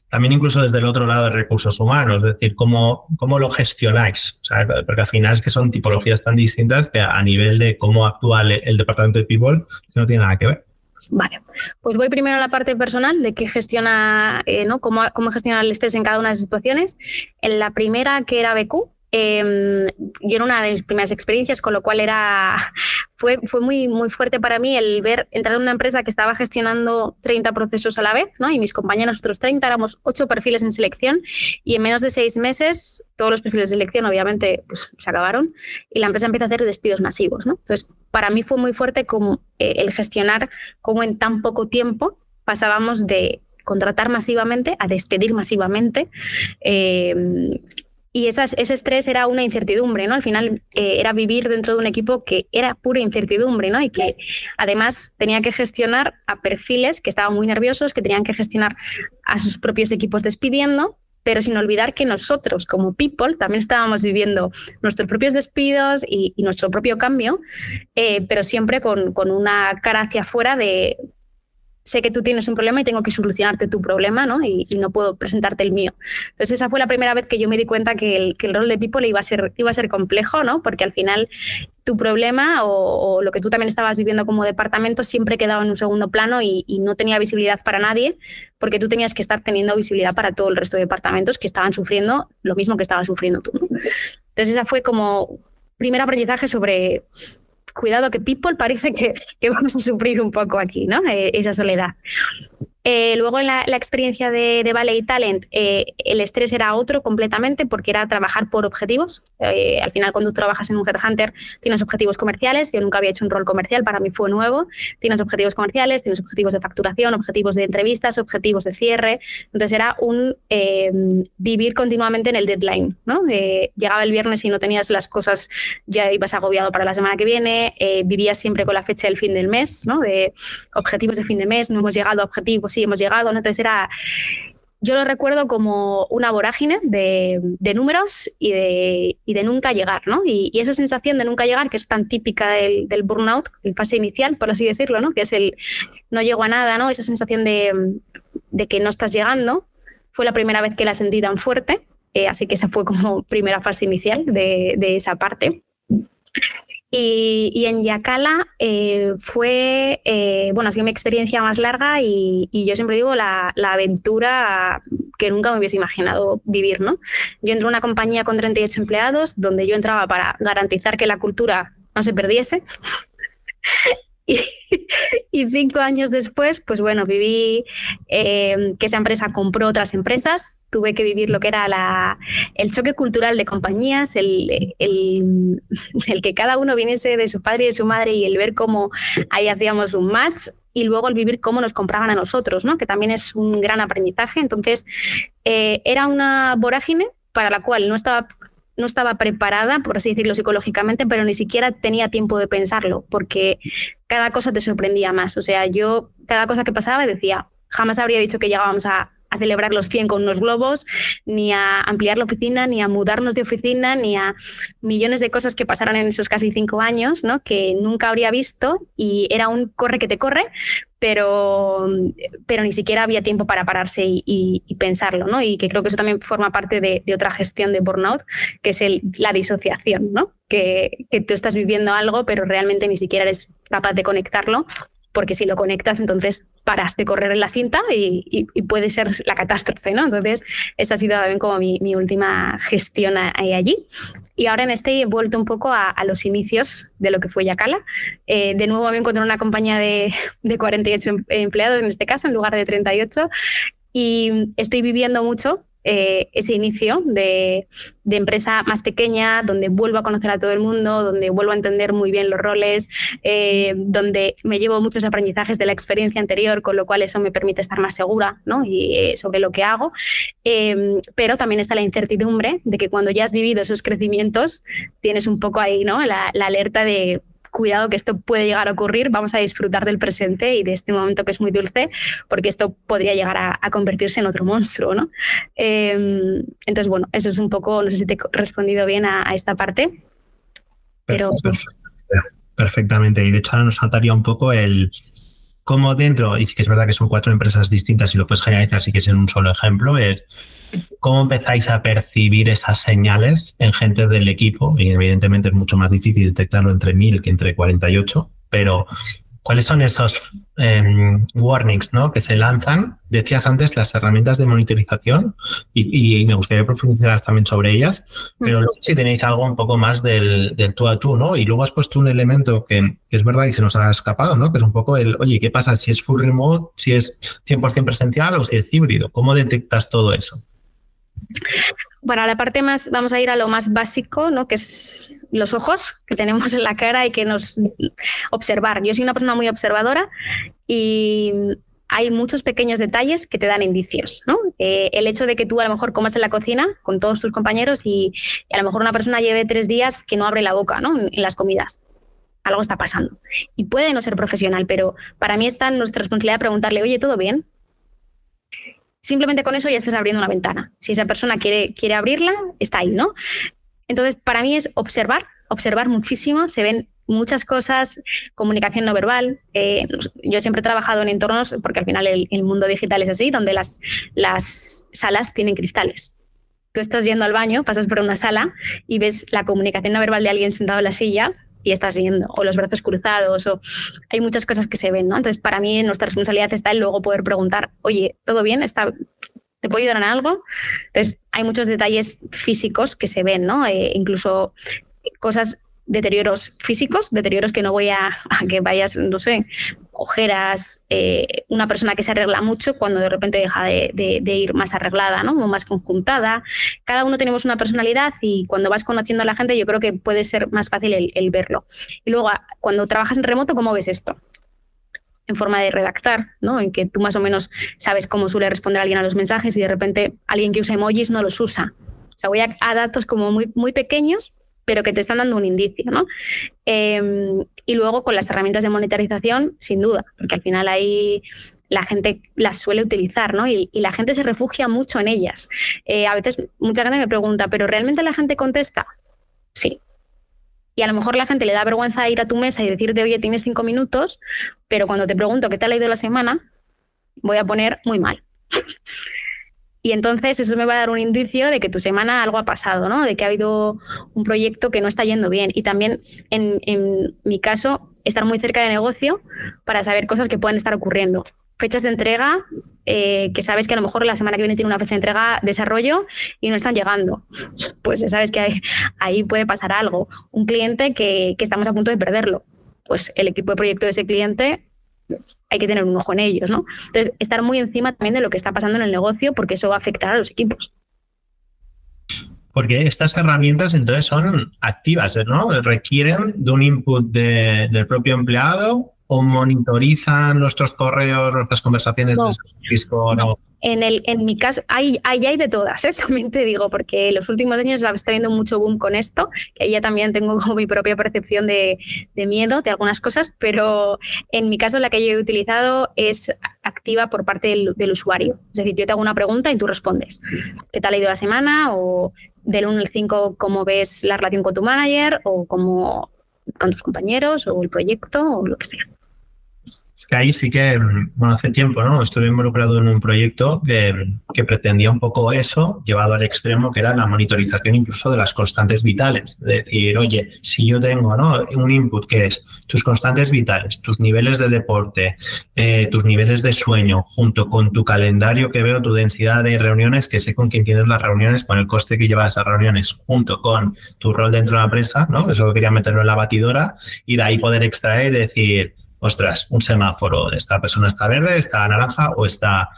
también incluso desde el otro lado de recursos humanos, es decir, cómo, cómo lo gestionáis, porque al final es que son tipologías tan distintas que a nivel de cómo actúa el, departamento de People no tiene nada que ver. Vale, pues voy primero a la parte personal de qué gestiona, eh, ¿no? Cómo, cómo gestionar el estrés en cada una de las situaciones. En la primera, que era BQ, eh, yo era una de mis primeras experiencias, con lo cual era, fue, fue muy, muy fuerte para mí el ver entrar en una empresa que estaba gestionando 30 procesos a la vez, ¿no? Y mis compañeros, otros 30, éramos 8 perfiles en selección y en menos de 6 meses todos los perfiles de selección obviamente pues, se acabaron y la empresa empieza a hacer despidos masivos, ¿no? Entonces, para mí fue muy fuerte como eh, el gestionar cómo en tan poco tiempo pasábamos de contratar masivamente a despedir masivamente. Eh, y esas, ese estrés era una incertidumbre, ¿no? Al final eh, era vivir dentro de un equipo que era pura incertidumbre, ¿no? Y que además tenía que gestionar a perfiles que estaban muy nerviosos, que tenían que gestionar a sus propios equipos despidiendo, pero sin olvidar que nosotros como people también estábamos viviendo nuestros propios despidos y, nuestro propio cambio, eh, pero siempre con, con, una cara hacia afuera de sé que tú tienes un problema y tengo que solucionarte tu problema, ¿no? Y, no puedo presentarte el mío. Entonces esa fue la primera vez que yo me di cuenta que el, rol de people iba a, ser, complejo, ¿no? Porque al final tu problema o, lo que tú también estabas viviendo como departamento siempre quedaba en un segundo plano y, no tenía visibilidad para nadie, porque tú tenías que estar teniendo visibilidad para todo el resto de departamentos que estaban sufriendo lo mismo que estabas sufriendo tú. ¿no? Entonces esa fue como primer aprendizaje sobre cuidado que people parece que, vamos a sufrir un poco aquí, ¿no? Eh, esa soledad. Eh, luego en la, experiencia de, de Ballet Talent, eh, el estrés era otro completamente porque era trabajar por objetivos. Eh, al final, cuando tú trabajas en un headhunter, tienes objetivos comerciales. Yo nunca había hecho un rol comercial, para mí fue nuevo. Tienes objetivos comerciales, tienes objetivos de facturación, objetivos de entrevistas, objetivos de cierre. Entonces era un vivir continuamente en el deadline. ¿no? llegaba el viernes y no tenías las cosas, ya ibas agobiado para la semana que viene. vivías siempre con la fecha del fin del mes, ¿no? de objetivos de fin de mes, no hemos llegado a objetivos hemos llegado. Entonces era, yo lo recuerdo como una vorágine de, números y de, de, nunca llegar, ¿no? Y, esa sensación de nunca llegar, que es tan típica del, burnout, en fase inicial, por así decirlo, ¿no? Que es el no llego a nada, ¿no? Esa sensación de, que no estás llegando, fue la primera vez que la sentí tan fuerte, eh, así que esa fue como primera fase inicial de, de esa parte. Y, en Yacala eh, fue, eh, bueno, ha sido mi experiencia más larga y, yo siempre digo la, aventura que nunca me hubiese imaginado vivir, ¿no? Yo entré en una compañía con 38 empleados donde yo entraba para garantizar que la cultura no se perdiese. Y, cinco años después, pues bueno, viví eh, que esa empresa compró otras empresas, tuve que vivir lo que era la, el choque cultural de compañías, el, el, el, que cada uno viniese de su padre y de su madre y el ver cómo ahí hacíamos un match y luego el vivir cómo nos compraban a nosotros, ¿no? que también es un gran aprendizaje. Entonces, eh, era una vorágine para la cual no estaba no estaba preparada, por así decirlo, psicológicamente, pero ni siquiera tenía tiempo de pensarlo, porque cada cosa te sorprendía más. O sea, yo cada cosa que pasaba decía, jamás habría dicho que llegábamos a, a celebrar los 100 con unos globos, ni a ampliar la oficina, ni a mudarnos de oficina, ni a millones de cosas que pasaron en esos casi cinco años, ¿no? que nunca habría visto y era un corre que te corre, pero, pero ni siquiera había tiempo para pararse y, pensarlo, ¿no? Y que creo que eso también forma parte de, otra gestión de burnout, que es la disociación, ¿no? Que, que tú estás viviendo algo, pero realmente ni siquiera eres capaz de conectarlo, porque si lo conectas, entonces paras de correr en la cinta y, puede ser la catástrofe, ¿no? Entonces, esa ha sido también como mi, última gestión ahí allí. Y ahora en este he vuelto un poco a, los inicios de lo que fue Yacala. Eh, de nuevo me encontré en una compañía de, de 48 em, empleados, en este caso, en lugar de 38, y estoy viviendo mucho eh, ese inicio de, empresa más pequeña, donde vuelvo a conocer a todo el mundo, donde vuelvo a entender muy bien los roles, eh, donde me llevo muchos aprendizajes de la experiencia anterior, con lo cual eso me permite estar más segura ¿no? y, eh, sobre lo que hago. pero también está la incertidumbre de que cuando ya has vivido esos crecimientos, tienes un poco ahí ¿no? la alerta de cuidado que esto puede llegar a ocurrir, vamos a disfrutar del presente y de este momento que es muy dulce, porque esto podría llegar a, convertirse en otro monstruo, ¿no? Em, entonces, bueno, eso es un poco, no sé si te he respondido bien a, esta parte, pero... Perfectamente, y de hecho ahora nos faltaría un poco el cómo dentro, y sí que es verdad que son cuatro empresas distintas y lo puedes generalizar sí que es en un solo ejemplo, es ¿Cómo empezáis a percibir esas señales en gente del equipo? Y evidentemente es mucho más difícil detectarlo entre 1000 que entre 48, pero ¿cuáles son esos em, warnings ¿no? que se lanzan? Decías antes las herramientas de monitorización y, me gustaría profundizar también sobre ellas, pero si tenéis algo un poco más del, tú a tú, ¿no? Y luego has puesto un elemento que, que, es verdad y se nos ha escapado, ¿no? Que es un poco el, oye, ¿qué pasa si es full remote, si es 100% presencial o si es híbrido? ¿Cómo detectas todo eso? Para la parte más, vamos a ir a lo más básico, ¿no? que es los ojos que tenemos en la cara y que nos observar. Yo soy una persona muy observadora y hay muchos pequeños detalles que te dan indicios. ¿no? Eh, el hecho de que tú a lo mejor comas en la cocina con todos tus compañeros y, a lo mejor una persona lleve tres días que no abre la boca ¿no? en, las comidas algo está pasando. Y puede no ser profesional, pero para mí está en nuestra responsabilidad preguntarle, oye, ¿todo bien? Simplemente con eso ya estás abriendo una ventana. Si esa persona quiere, quiere abrirla, está ahí, ¿no? Entonces, para mí es observar, observar muchísimo, se ven muchas cosas, comunicación no verbal. Eh, yo siempre he trabajado en entornos, porque al final el, mundo digital es así, donde las, las salas tienen cristales. Tú estás yendo al baño, pasas por una sala y ves la comunicación no verbal de alguien sentado en la silla y estás viendo, o los brazos cruzados, o hay muchas cosas que se ven, ¿no? Entonces, para mí, nuestra responsabilidad está en luego poder preguntar, oye, ¿todo bien? ¿Está, ¿Te puedo ayudar en algo? Entonces, hay muchos detalles físicos que se ven, ¿no? Eh, incluso cosas deterioros físicos, deterioros que no voy a, que vayas, no sé, ojeras, eh, una persona que se arregla mucho cuando de repente deja de, ir más arreglada, ¿no? O más conjuntada. Cada uno tenemos una personalidad y cuando vas conociendo a la gente yo creo que puede ser más fácil el, verlo. Y luego, cuando trabajas en remoto, ¿cómo ves esto? en forma de redactar, ¿no? En que tú más o menos sabes cómo suele responder alguien a los mensajes y de repente alguien que usa emojis no los usa. O sea, voy a, a datos como muy, muy pequeños, pero que te están dando un indicio, ¿no? Em, y luego con las herramientas de monetarización, sin duda, porque al final ahí la gente las suele utilizar, ¿no? Y, la gente se refugia mucho en ellas. Eh, a veces mucha gente me pregunta, ¿pero realmente la gente contesta? Sí. Y a lo mejor la gente le da vergüenza ir a tu mesa y decirte, oye, tienes cinco minutos, pero cuando te pregunto qué te ha ido la semana, voy a poner muy mal. Y entonces eso me va a dar un indicio de que tu semana algo ha pasado, ¿no? De que ha habido un proyecto que no está yendo bien. Y también, en, mi caso, estar muy cerca de negocio para saber cosas que pueden estar ocurriendo. Fechas de entrega, eh, que sabes que a lo mejor la semana que viene tiene una fecha de entrega, desarrollo y no están llegando. Pues sabes que ahí puede pasar algo. Un cliente que, que estamos a punto de perderlo. Pues el equipo de proyecto de ese cliente hay que tener un ojo en ellos, ¿no? Entonces, estar muy encima también de lo que está pasando en el negocio, porque eso va a afectar a los equipos. Porque estas herramientas entonces son activas, ¿no? Requieren de un input del propio empleado o monitorizan nuestros correos, nuestras conversaciones de Discord. En, el, en mi caso, hay, hay, hay de todas, ¿eh? también te digo, porque los últimos años está viendo mucho boom con esto, que ya también tengo como mi propia percepción de, miedo de algunas cosas, pero en mi caso la que yo he utilizado es activa por parte del, del usuario. Es decir, yo te hago una pregunta y tú respondes. ¿Qué tal ha ido la semana? O del 1 al 5, ¿cómo ves la relación con tu manager? O cómo con tus compañeros o el proyecto o lo que sea. Que ahí sí que, bueno, hace tiempo, ¿no? Estuve involucrado en un proyecto que, que, pretendía un poco eso, llevado al extremo, que era la monitorización incluso de las constantes vitales. De decir, oye, si yo tengo ¿no? un input que es tus constantes vitales, tus niveles de deporte, eh, tus niveles de sueño, junto con tu calendario que veo, tu densidad de reuniones, que sé con quién tienes las reuniones, con el coste que lleva esas reuniones, junto con tu rol dentro de la empresa, ¿no? Eso quería meterlo en la batidora y de ahí poder extraer y decir, ostras, un semáforo, esta persona está verde, está naranja o está...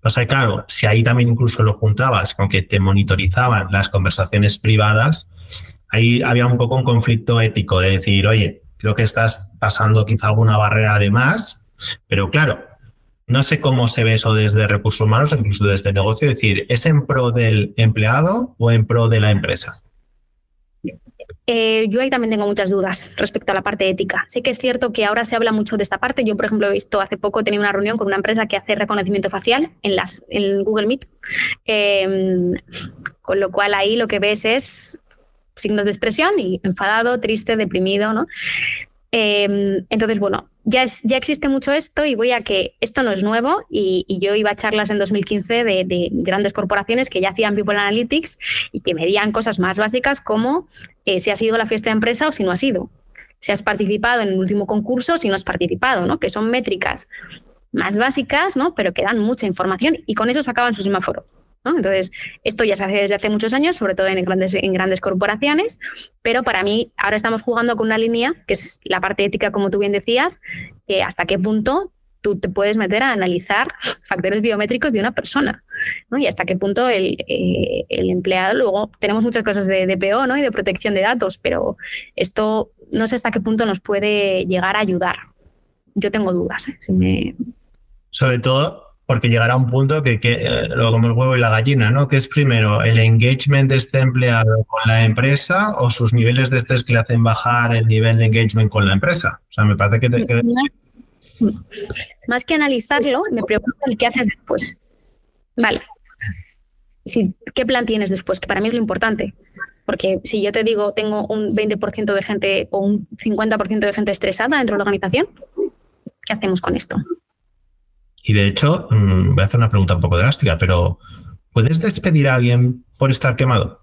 Pasa claro, si ahí también incluso lo juntabas con que te monitorizaban las conversaciones privadas, ahí había un poco un conflicto ético de decir, oye, creo que estás pasando quizá alguna barrera de más, pero claro, no sé cómo se ve eso desde recursos humanos, incluso desde negocio, decir, ¿es en pro del empleado o en pro de la empresa? Eh, yo ahí también tengo muchas dudas respecto a la parte ética. Sí que es cierto que ahora se habla mucho de esta parte. Yo, por ejemplo, he visto hace poco, he tenido una reunión con una empresa que hace reconocimiento facial en, las, en Google Meet, em, con lo cual ahí lo que ves es signos de expresión y enfadado, triste, deprimido, ¿no? Em, entonces, bueno, ya, ya existe mucho esto y voy a que esto no es nuevo y, yo iba a charlas en 2015 de, grandes corporaciones que ya hacían People Analytics y que medían cosas más básicas como eh, si has ido a la fiesta de empresa o si no has ido, si has participado en el último concurso o si no has participado, ¿no? que son métricas más básicas, ¿no? pero que dan mucha información y con eso sacaban su semáforo. Entonces, esto ya se hace desde hace muchos años, sobre todo en grandes, corporaciones, pero para mí ahora estamos jugando con una línea, que es la parte ética, como tú bien decías, que hasta qué punto tú te puedes meter a analizar factores biométricos de una persona, Y hasta qué punto el, eh, empleado, luego tenemos muchas cosas de DPO ¿no? y de protección de datos, pero esto no sé hasta qué punto nos puede llegar a ayudar. Yo tengo dudas. ¿eh? Sobre todo porque llegará un punto que, que eh, como el huevo y la gallina, ¿no? Que es primero el engagement de este empleado con la empresa o sus niveles de estrés que le hacen bajar el nivel de engagement con la empresa. O sea, me parece que... Más que analizarlo, me preocupa el qué haces después. Vale. ¿Qué plan tienes después? Que para mí es lo importante. Porque si yo te digo, tengo un 20% de gente o un 50% de gente estresada dentro de la organización, ¿qué hacemos con esto? Y de hecho, mm, voy a hacer una pregunta un poco drástica, pero ¿puedes despedir a alguien por estar quemado?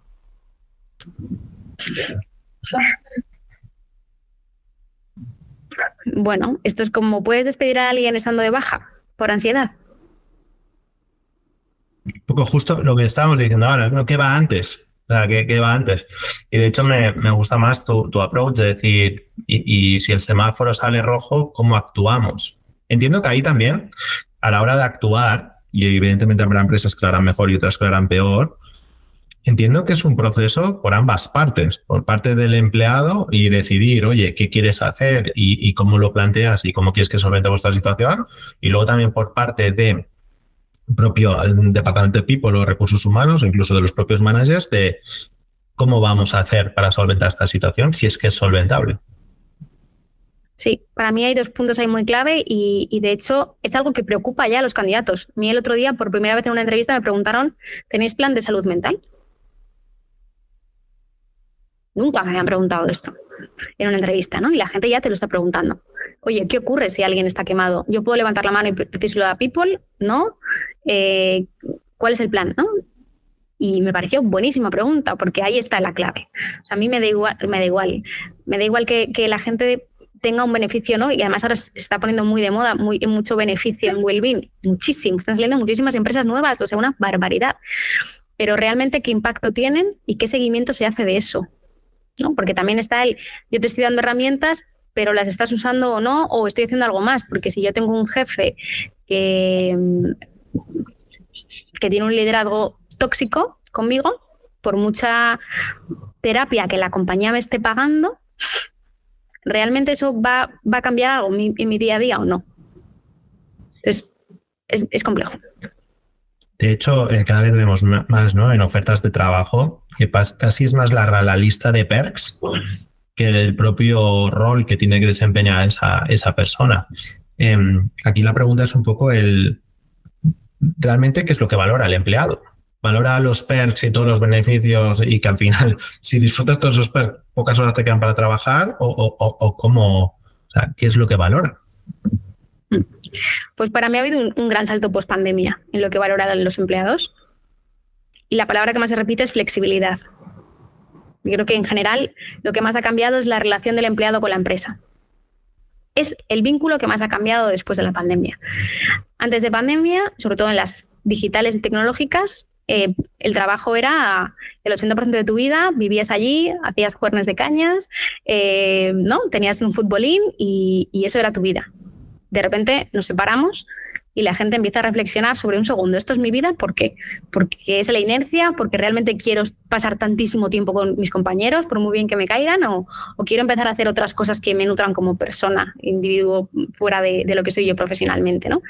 Bueno, esto es como, ¿puedes despedir a alguien estando de baja por ansiedad? Un poco justo lo que estábamos diciendo ahora, ¿qué va antes? O sea, ¿qué, va antes? Y de hecho me, gusta más tu, approach de decir, y, si el semáforo sale rojo, ¿cómo actuamos? Entiendo que ahí también a la hora de actuar, y evidentemente habrá empresas que lo harán mejor y otras que lo harán peor, entiendo que es un proceso por ambas partes, por parte del empleado y decidir, oye, ¿qué quieres hacer y, cómo lo planteas y cómo quieres que solvente vuestra situación? Y luego también por parte de propio departamento de people o recursos humanos, incluso de los propios managers, de cómo vamos a hacer para solventar esta situación si es que es solventable. Sí, para mí hay dos puntos ahí muy clave y, de hecho es algo que preocupa ya a los candidatos. A mí el otro día, por primera vez en una entrevista, me preguntaron, ¿tenéis plan de salud mental? Nunca me habían preguntado esto en una entrevista, ¿no? Y la gente ya te lo está preguntando. Oye, ¿qué ocurre si alguien está quemado? ¿Yo puedo levantar la mano y decírselo a People? ¿No? Eh, ¿Cuál es el plan? ¿no? Y me pareció buenísima pregunta, porque ahí está la clave. A mí me da igual, me da igual, me da igual que, que la gente tenga un beneficio, ¿no? Y además ahora se está poniendo muy de moda, muy, mucho beneficio en Wellbeing, muchísimo. Están saliendo muchísimas empresas nuevas, o sea, una barbaridad. Pero realmente, ¿qué impacto tienen y qué seguimiento se hace de eso? ¿No? Porque también está el, yo te estoy dando herramientas, pero las estás usando o no, o estoy haciendo algo más, porque si yo tengo un jefe que, que tiene un liderazgo tóxico conmigo, por mucha terapia que la compañía me esté pagando, ¿realmente eso va, va a cambiar algo en mi, día a día o no? Entonces, es, complejo. De hecho, eh, cada vez vemos más ¿no? en ofertas de trabajo que casi es más larga la lista de perks que el propio rol que tiene que desempeñar esa, esa persona. Em, aquí la pregunta es un poco el realmente qué es lo que valora el empleado valora los perks y todos los beneficios y que al final, si disfrutas todos esos perks, pocas horas te quedan para trabajar o, o, o cómo, qué es lo que valora. Pues para mí ha habido un, gran salto post pandemia en lo que valoran los empleados. Y la palabra que más se repite es flexibilidad. Yo creo que en general lo que más ha cambiado es la relación del empleado con la empresa. Es el vínculo que más ha cambiado después de la pandemia. Antes de pandemia, sobre todo en las digitales y tecnológicas, eh, el trabajo era el 80% de tu vida, vivías allí, hacías cuernes de cañas, eh, ¿no? tenías un futbolín y eso era tu vida. De repente nos separamos y la gente empieza a reflexionar sobre un segundo, esto es mi vida, ¿por qué? Porque es la inercia, porque realmente quiero pasar tantísimo tiempo con mis compañeros, por muy bien que me caigan, o, quiero empezar a hacer otras cosas que me nutran como persona, individuo fuera de, lo que soy yo profesionalmente, ¿no?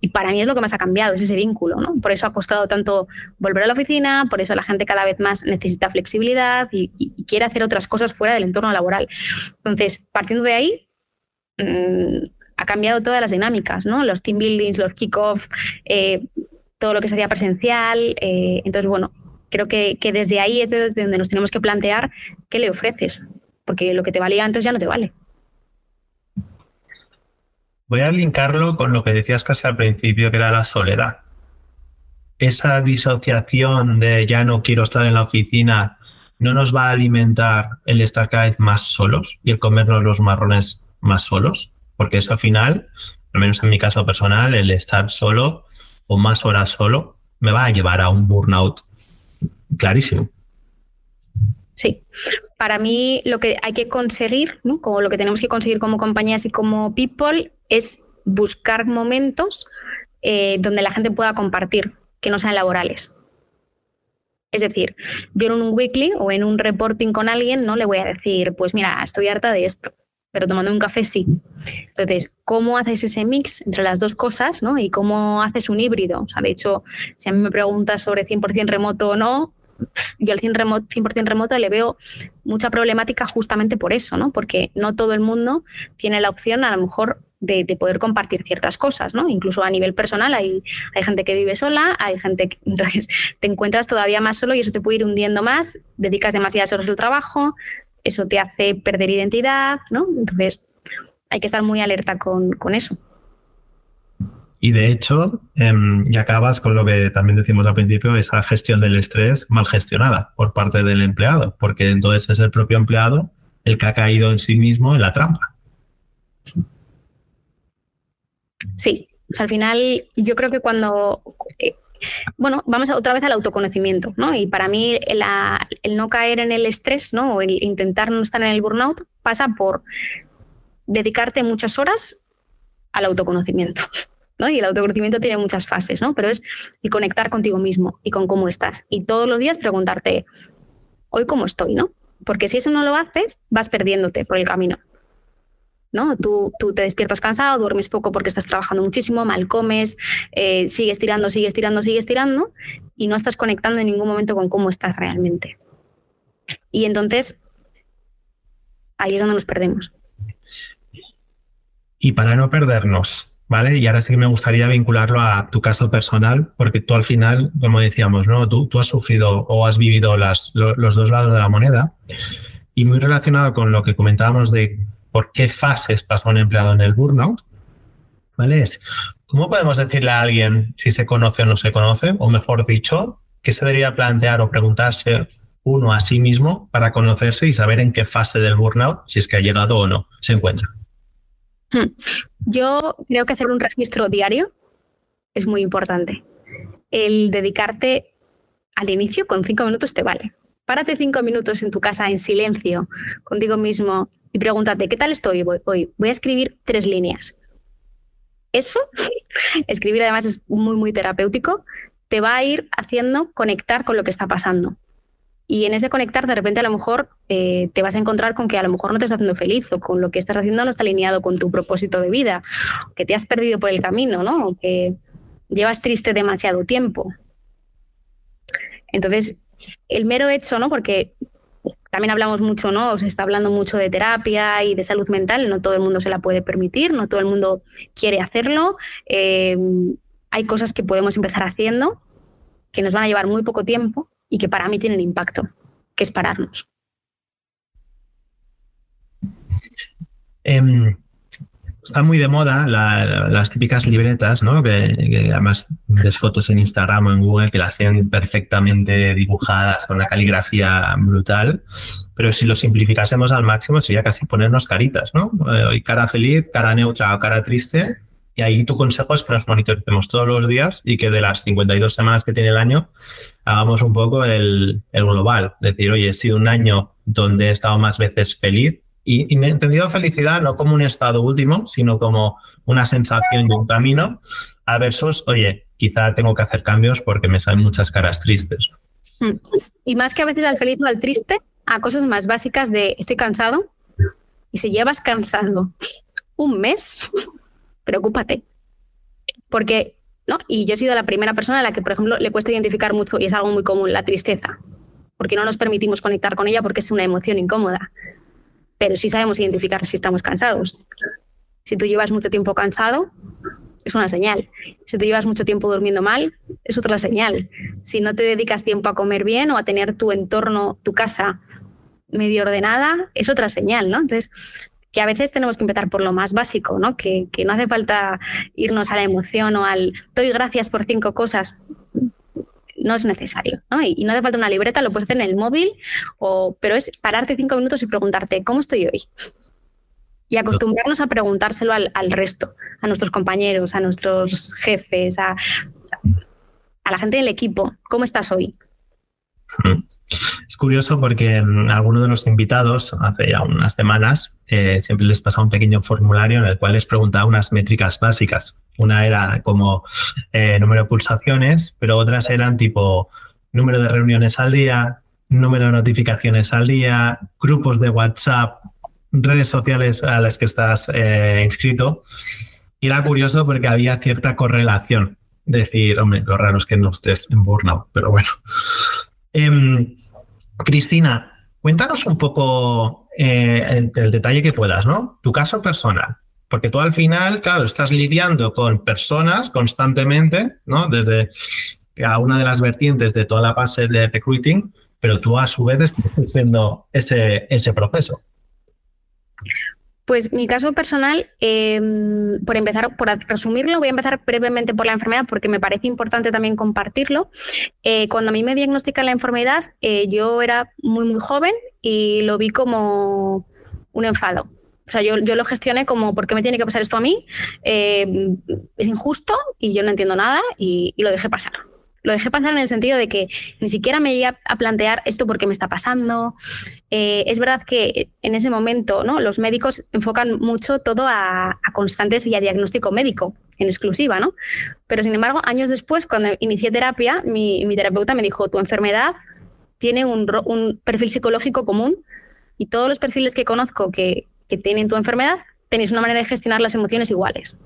Y para mí es lo que más ha cambiado, es ese vínculo, ¿no? Por eso ha costado tanto volver a la oficina, por eso la gente cada vez más necesita flexibilidad y, quiere hacer otras cosas fuera del entorno laboral. Entonces, partiendo de ahí, mmm, ha cambiado todas las dinámicas, ¿no? Los team buildings, los kickoff, eh, todo lo que se hacía presencial. Eh, entonces, bueno, creo que, desde ahí es donde nos tenemos que plantear qué le ofreces, porque lo que te valía antes ya no te vale. Voy a linkarlo con lo que decías casi al principio, que era la soledad. Esa disociación de ya no quiero estar en la oficina no nos va a alimentar el estar cada vez más solos y el comernos los marrones más solos porque eso al final, al menos en mi caso personal, el estar solo o más horas solo me va a llevar a un burnout clarísimo. Sí, para mí lo que hay que conseguir, como lo que tenemos que conseguir como compañías y como people, es buscar momentos eh, donde la gente pueda compartir, que no sean laborales. Es decir, yo en un weekly o en un reporting con alguien no le voy a decir, pues mira, estoy harta de esto pero tomando un café sí. Entonces, ¿cómo haces ese mix entre las dos cosas ¿no? y cómo haces un híbrido? O sea, de hecho, si a mí me preguntas sobre 100% remoto o no, yo al 100%, remoto, 100 remoto le veo mucha problemática justamente por eso, ¿no? porque no todo el mundo tiene la opción a lo mejor de, poder compartir ciertas cosas, ¿no? Incluso a nivel personal hay, hay gente que vive sola, hay gente que entonces te encuentras todavía más solo y eso te puede ir hundiendo más, dedicas demasiadas horas al trabajo, eso te hace perder identidad, ¿no? Entonces, hay que estar muy alerta con, eso. Y de hecho, em, y acabas con lo que también decimos al principio, esa gestión del estrés mal gestionada por parte del empleado, porque entonces es el propio empleado el que ha caído en sí mismo en la trampa. Sí, al final yo creo que cuando eh, bueno, vamos otra vez al autoconocimiento, ¿no? Y para mí el no caer en el estrés, ¿no? O el intentar no estar en el burnout pasa por dedicarte muchas horas al autoconocimiento. ¿no? Y el autoconocimiento tiene muchas fases, ¿no? Pero es el conectar contigo mismo y con cómo estás. Y todos los días preguntarte, hoy cómo estoy, ¿no? Porque si eso no lo haces, vas perdiéndote por el camino. ¿No? Tú, tú, te despiertas cansado, duermes poco porque estás trabajando muchísimo, mal comes, eh, sigues tirando, sigues tirando, sigues tirando y no estás conectando en ningún momento con cómo estás realmente. Y entonces, ahí es donde nos perdemos. Y para no perdernos, ¿vale? Y ahora sí que me gustaría vincularlo a tu caso personal, porque tú al final, como decíamos, ¿no? Tú, tú has sufrido o has vivido las, los dos lados de la moneda. Y muy relacionado con lo que comentábamos de por qué fases pasa un empleado en el burnout, ¿vale? Es, ¿cómo podemos decirle a alguien si se conoce o no se conoce? O mejor dicho, ¿qué se debería plantear o preguntarse uno a sí mismo para conocerse y saber en qué fase del burnout, si es que ha llegado o no, se encuentra? Hmm. Yo creo que hacer un registro diario es muy importante. El dedicarte al inicio con cinco minutos te vale. Párate cinco minutos en tu casa en silencio contigo mismo y pregúntate, ¿qué tal estoy hoy? Voy a escribir tres líneas. Eso, escribir además es muy, muy terapéutico, te va a ir haciendo conectar con lo que está pasando. Y en ese conectar, de repente a lo mejor eh, te vas a encontrar con que a lo mejor no te estás haciendo feliz o con lo que estás haciendo no está alineado con tu propósito de vida, que te has perdido por el camino, ¿no? Que llevas triste demasiado tiempo. Entonces, el mero hecho, ¿no? Porque también hablamos mucho, ¿no? Se está hablando mucho de terapia y de salud mental, no todo el mundo se la puede permitir, no todo el mundo quiere hacerlo. Eh, hay cosas que podemos empezar haciendo que nos van a llevar muy poco tiempo y que para mí tienen impacto, que es pararnos. Em, Están muy de moda las típicas libretas, ¿no? Que, además ves fotos en Instagram o en Google que las tienen perfectamente dibujadas con una caligrafía brutal. Pero si lo simplificásemos al máximo sería casi ponernos caritas, ¿no? Eh, cara feliz, cara neutra o cara triste. Y ahí tu consejo es que nos monitoricemos todos los días y que de las 52 semanas que tiene el año hagamos un poco el, el global. Decir, oye, he sido un año donde he estado más veces feliz, y, he entendido felicidad no como un estado último, sino como una sensación de un camino, a versus, oye, quizá tengo que hacer cambios porque me salen muchas caras tristes. Hmm. Y más que a veces al feliz o al triste, a cosas más básicas de estoy cansado. Y si llevas cansado un mes, preocúpate. Porque, ¿no? Y yo he sido la primera persona a la que, por ejemplo, le cuesta identificar mucho, y es algo muy común, la tristeza. Porque no nos permitimos conectar con ella porque es una emoción incómoda pero sí sabemos identificar si estamos cansados. Si tú llevas mucho tiempo cansado, es una señal. Si tú llevas mucho tiempo durmiendo mal, es otra señal. Si no te dedicas tiempo a comer bien o a tener tu entorno, tu casa medio ordenada, es otra señal, ¿no? Entonces, que a veces tenemos que empezar por lo más básico, ¿no? Que, que no hace falta irnos a la emoción o al doy gracias por cinco cosas no es necesario. ¿no? Y, no hace falta una libreta, lo puedes hacer en el móvil, o, pero es pararte cinco minutos y preguntarte, ¿cómo estoy hoy? Y acostumbrarnos a preguntárselo al, resto, a nuestros compañeros, a nuestros jefes, a, a la gente del equipo, ¿cómo estás hoy? Curioso porque algunos de los invitados, hace ya unas semanas, eh, siempre les pasaba un pequeño formulario en el cual les preguntaba unas métricas básicas. Una era como eh, número de pulsaciones, pero otras eran tipo número de reuniones al día, número de notificaciones al día, grupos de WhatsApp, redes sociales a las que estás eh, inscrito. Y era curioso porque había cierta correlación. Decir, hombre, lo raro es que no estés en burnout, pero bueno. Em, Cristina, cuéntanos un poco eh, el detalle que puedas, ¿no? Tu caso personal. Porque tú al final, claro, estás lidiando con personas constantemente, ¿no? Desde a una de las vertientes de toda la fase de recruiting, pero tú a su vez estás haciendo ese, ese proceso. Pues mi caso personal, em, por empezar, por resumirlo, voy a empezar brevemente por la enfermedad porque me parece importante también compartirlo. Eh, cuando a mí me diagnostican la enfermedad, eh, yo era muy, muy joven y lo vi como un enfado. O sea, yo, yo lo gestioné como, ¿por qué me tiene que pasar esto a mí? Eh, es injusto y yo no entiendo nada y lo dejé pasar. Lo dejé pasar en el sentido de que ni siquiera me iba a plantear esto porque me está pasando. Eh, es verdad que en ese momento ¿no? los médicos enfocan mucho todo a, constantes y a diagnóstico médico en exclusiva, ¿no? Pero sin embargo, años después, cuando inicié terapia, mi, terapeuta me dijo, tu enfermedad tiene un, un, perfil psicológico común y todos los perfiles que conozco que, que tienen tu enfermedad, tenéis una manera de gestionar las emociones iguales.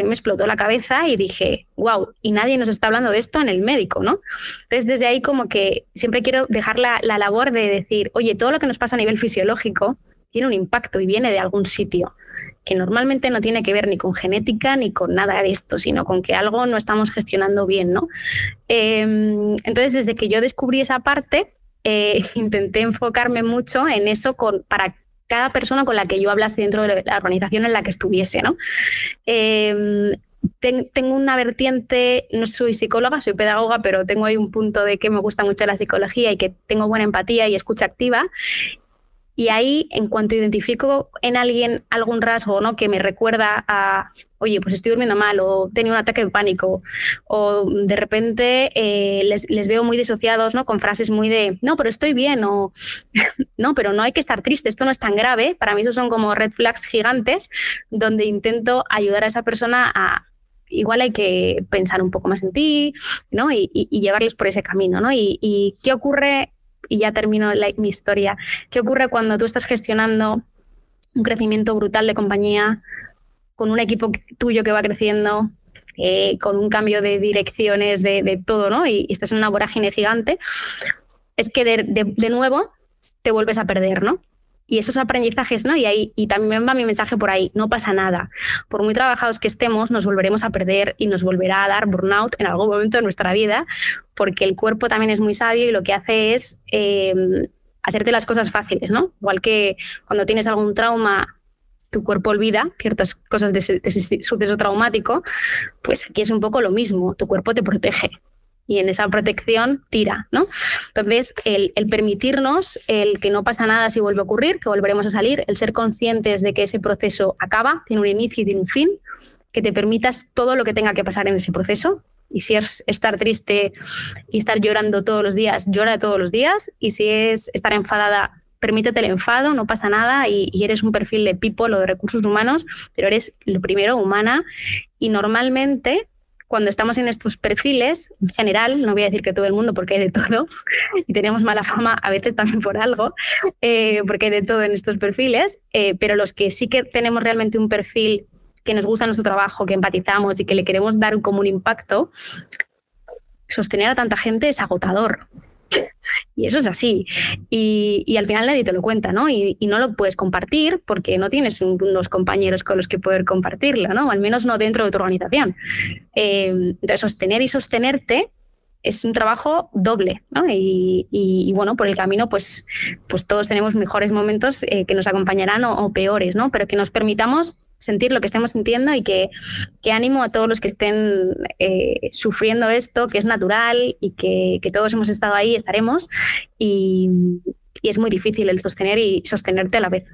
Y me explotó la cabeza y dije, wow, y nadie nos está hablando de esto en el médico, ¿no? Entonces, desde ahí como que siempre quiero dejar la, labor de decir, oye, todo lo que nos pasa a nivel fisiológico tiene un impacto y viene de algún sitio que normalmente no tiene que ver ni con genética ni con nada de esto, sino con que algo no estamos gestionando bien, ¿no? Em, entonces, desde que yo descubrí esa parte, eh, intenté enfocarme mucho en eso con, para cada persona con la que yo hablase dentro de la organización en la que estuviese. ¿no? Em, tengo una vertiente, no soy psicóloga, soy pedagoga, pero tengo ahí un punto de que me gusta mucho la psicología y que tengo buena empatía y escucha activa. Y ahí, en cuanto identifico en alguien algún rasgo ¿no? que me recuerda a, oye, pues estoy durmiendo mal o tenía un ataque de pánico o de repente eh, les, les, veo muy disociados ¿no? con frases muy de, no, pero estoy bien o no, pero no hay que estar triste, esto no es tan grave. Para mí eso son como red flags gigantes donde intento ayudar a esa persona a... Igual hay que pensar un poco más en ti, ¿no? Y, y, llevarles por ese camino, ¿no? Y qué ocurre y ya termino mi historia. ¿Qué ocurre cuando tú estás gestionando un crecimiento brutal de compañía con un equipo tuyo que va creciendo, eh, con un cambio de direcciones, de, todo, ¿no? Y, estás en una vorágine gigante, es que de, de, nuevo te vuelves a perder, ¿no? Y esos aprendizajes, ¿no? Y ahí y también va mi mensaje por ahí, no pasa nada. Por muy trabajados que estemos, nos volveremos a perder y nos volverá a dar burnout en algún momento de nuestra vida, porque el cuerpo también es muy sabio y lo que hace es em, hacerte las cosas fáciles, ¿no? Igual que cuando tienes algún trauma tu cuerpo olvida ciertas cosas de ese, suceso traumático, pues aquí es un poco lo mismo, tu cuerpo te protege y en esa protección tira, ¿no? Entonces, el, permitirnos, el que no pasa nada si vuelve a ocurrir, que volveremos a salir, el ser conscientes de que ese proceso acaba, tiene un inicio y tiene un fin, que te permitas todo lo que tenga que pasar en ese proceso, y si es estar triste y estar llorando todos los días, llora todos los días. Y si es estar enfadada, permítete el enfado, no pasa nada y, eres un perfil de people o de recursos humanos, pero eres lo primero humana. Y normalmente cuando estamos en estos perfiles, en general, no voy a decir que todo el mundo porque hay de todo, y tenemos mala fama a veces también por algo, eh, porque hay de todo en estos perfiles, eh, pero los que sí que tenemos realmente un perfil que nos gusta nuestro trabajo, que empatizamos y que le queremos dar como un impacto, sostener a tanta gente es agotador. Y eso es así. Y, al final nadie te lo cuenta, ¿no? Y, no lo puedes compartir porque no tienes unos compañeros con los que poder compartirlo, ¿no? Al menos no dentro de tu organización. Eh, entonces, sostener y sostenerte es un trabajo doble, ¿no? Y, bueno, por el camino, pues, pues todos tenemos mejores momentos eh, que nos acompañarán o, peores, ¿no? Pero que nos permitamos sentir lo que estemos sintiendo y que, que ánimo a todos los que estén eh, sufriendo esto, que es natural y que, que, todos hemos estado ahí, estaremos, y, y es muy difícil el sostener y sostenerte a la vez.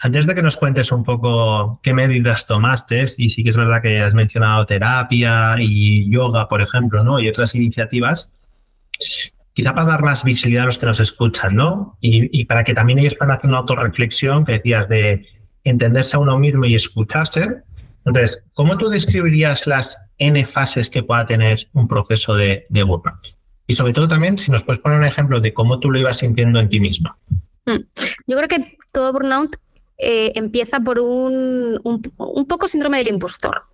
Antes de que nos cuentes un poco qué medidas tomaste, y sí que es verdad que has mencionado terapia y yoga, por ejemplo, ¿no? Y otras iniciativas, quizá para dar más visibilidad a los que nos escuchan, ¿no? Y, y para que también ellos puedan hacer una autorreflexión que decías de entenderse a uno mismo y escucharse. Entonces, ¿cómo tú describirías las N fases que pueda tener un proceso de, de? Y sobre todo también, si nos puedes poner un ejemplo de cómo tú lo ibas sintiendo en ti mismo. Hmm. Yo creo que todo burnout eh, empieza por un, un, poco síndrome del impostor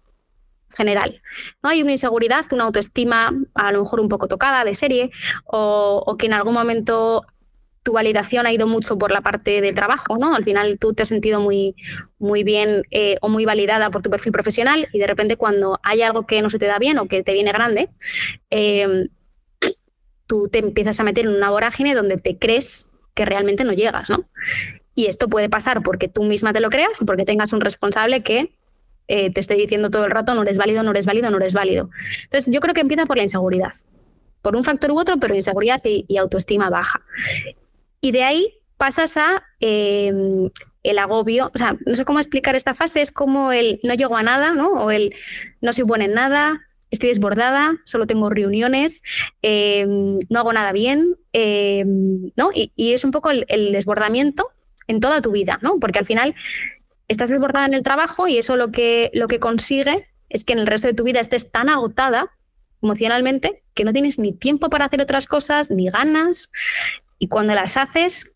general. ¿no? Hay una inseguridad, una autoestima a lo mejor un poco tocada de serie, o, que en algún momento tu validación ha ido mucho por la parte del trabajo, ¿no? Al final tú te has sentido muy, muy bien eh, o muy validada por tu perfil profesional y de repente cuando hay algo que no se te da bien o que te viene grande, em, tú te empiezas a meter en una vorágine donde te crees que realmente no llegas, ¿no? Y esto puede pasar porque tú misma te lo creas, porque tengas un responsable que eh, te esté diciendo todo el rato no eres válido, no eres válido, no eres válido. Entonces yo creo que empieza por la inseguridad, por un factor u otro, pero inseguridad y autoestima baja. Y de ahí pasas a em, el agobio, o sea, no sé cómo explicar esta fase, es como el no llego a nada, ¿no? O el no soy buena en nada, estoy desbordada, solo tengo reuniones, em, no hago nada bien, em, ¿no? Y, es un poco el, desbordamiento en toda tu vida, ¿no? Porque al final estás desbordada en el trabajo y eso lo que, lo que consigue es que en el resto de tu vida estés tan agotada emocionalmente que no tienes ni tiempo para hacer otras cosas, ni ganas, y cuando las haces,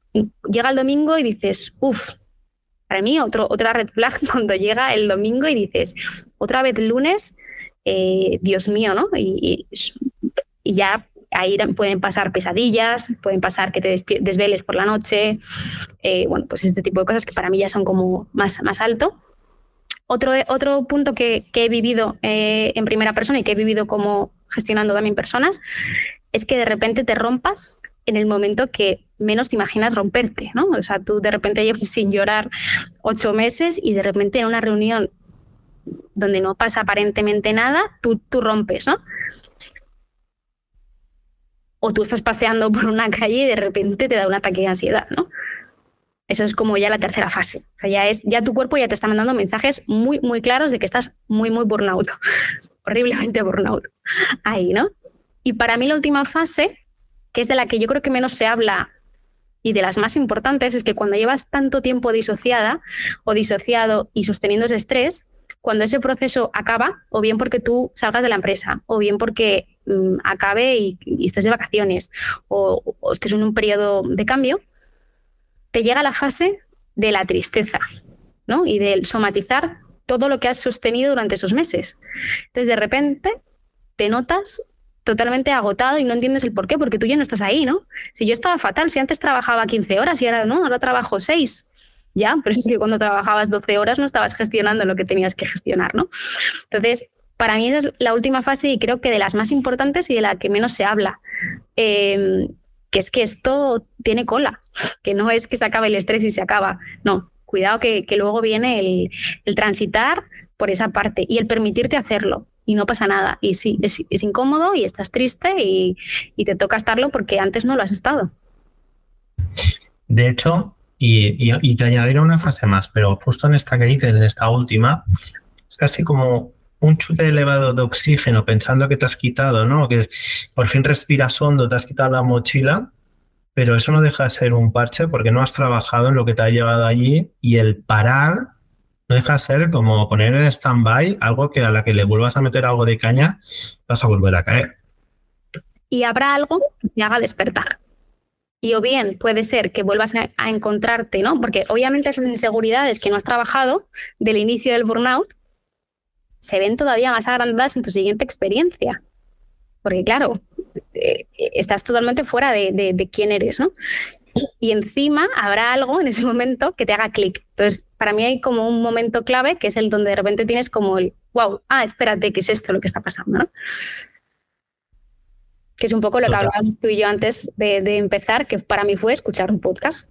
llega el domingo y dices, uff, para mí otro, otra red flag cuando llega el domingo y dices, otra vez lunes, eh, Dios mío, ¿no? Y, ya ahí pueden pasar pesadillas, pueden pasar que te desveles por la noche, eh, bueno, pues este tipo de cosas que para mí ya son como más, más alto. Otro, otro punto que, he vivido eh, en primera persona y que he vivido como gestionando también personas es que de repente te rompas en el momento que menos te imaginas romperte, ¿no? O sea, tú de repente llevas sin llorar ocho meses y de repente en una reunión donde no pasa aparentemente nada, tú, tú rompes, ¿no? O tú estás paseando por una calle y de repente te da un ataque de ansiedad, ¿no? Eso es como ya la tercera fase. O sea, ya, es, ya tu cuerpo ya te está mandando mensajes muy, muy claros de que estás muy, muy burnout. Horriblemente burnout. Ahí, ¿no? Y para mí la última fase que es de la que yo creo que menos se habla y de las más importantes, es que cuando llevas tanto tiempo disociada o disociado y sosteniendo ese estrés, cuando ese proceso acaba, o bien porque tú salgas de la empresa, o bien porque mm, acabe y, estés de vacaciones, o, o estés en un periodo de cambio, te llega la fase de la tristeza, ¿no? Y del somatizar todo lo que has sostenido durante esos meses. Entonces, de repente, te notas totalmente agotado y no entiendes el por qué, porque tú ya no estás ahí, ¿no? Si yo estaba fatal, si antes trabajaba 15 horas y ahora no, ahora trabajo 6. Ya, pero es que cuando trabajabas 12 horas no estabas gestionando lo que tenías que gestionar, ¿no? Entonces, para mí esa es la última fase y creo que de las más importantes y de la que menos se habla. Em, que es que esto tiene cola, que no es que se acabe el estrés y se acaba, no, cuidado que, luego viene el, transitar por esa parte y el permitirte hacerlo y no pasa nada. Y sí, es, incómodo y estás triste y, te toca estarlo porque antes no lo has estado. De hecho, y, te añadiré una frase más, pero justo en esta que dices, en esta última, es casi como un chute elevado de oxígeno pensando que te has quitado, ¿no? Que por fin respiras hondo, te has quitado la mochila, pero eso no deja de ser un parche porque no has trabajado en lo que te ha llevado allí y el parar no deja de ser como poner en stand-by algo que a la que le vuelvas a meter algo de caña vas a volver a caer. Y habrá algo que te haga despertar. Y o bien puede ser que vuelvas a, encontrarte, ¿no? Porque obviamente esas inseguridades que no has trabajado del inicio del burnout se ven todavía más agrandadas en tu siguiente experiencia. Porque claro, eh, estás totalmente fuera de, quién eres, ¿no? Y encima habrá algo en ese momento que te haga clic. Entonces, para mí hay como un momento clave que es el donde de repente tienes como el, wow, ah, espérate, ¿qué es esto lo que está pasando? ¿no? Que es un poco lo que hablábamos tú y yo antes de, de empezar, que para mí fue escuchar un podcast.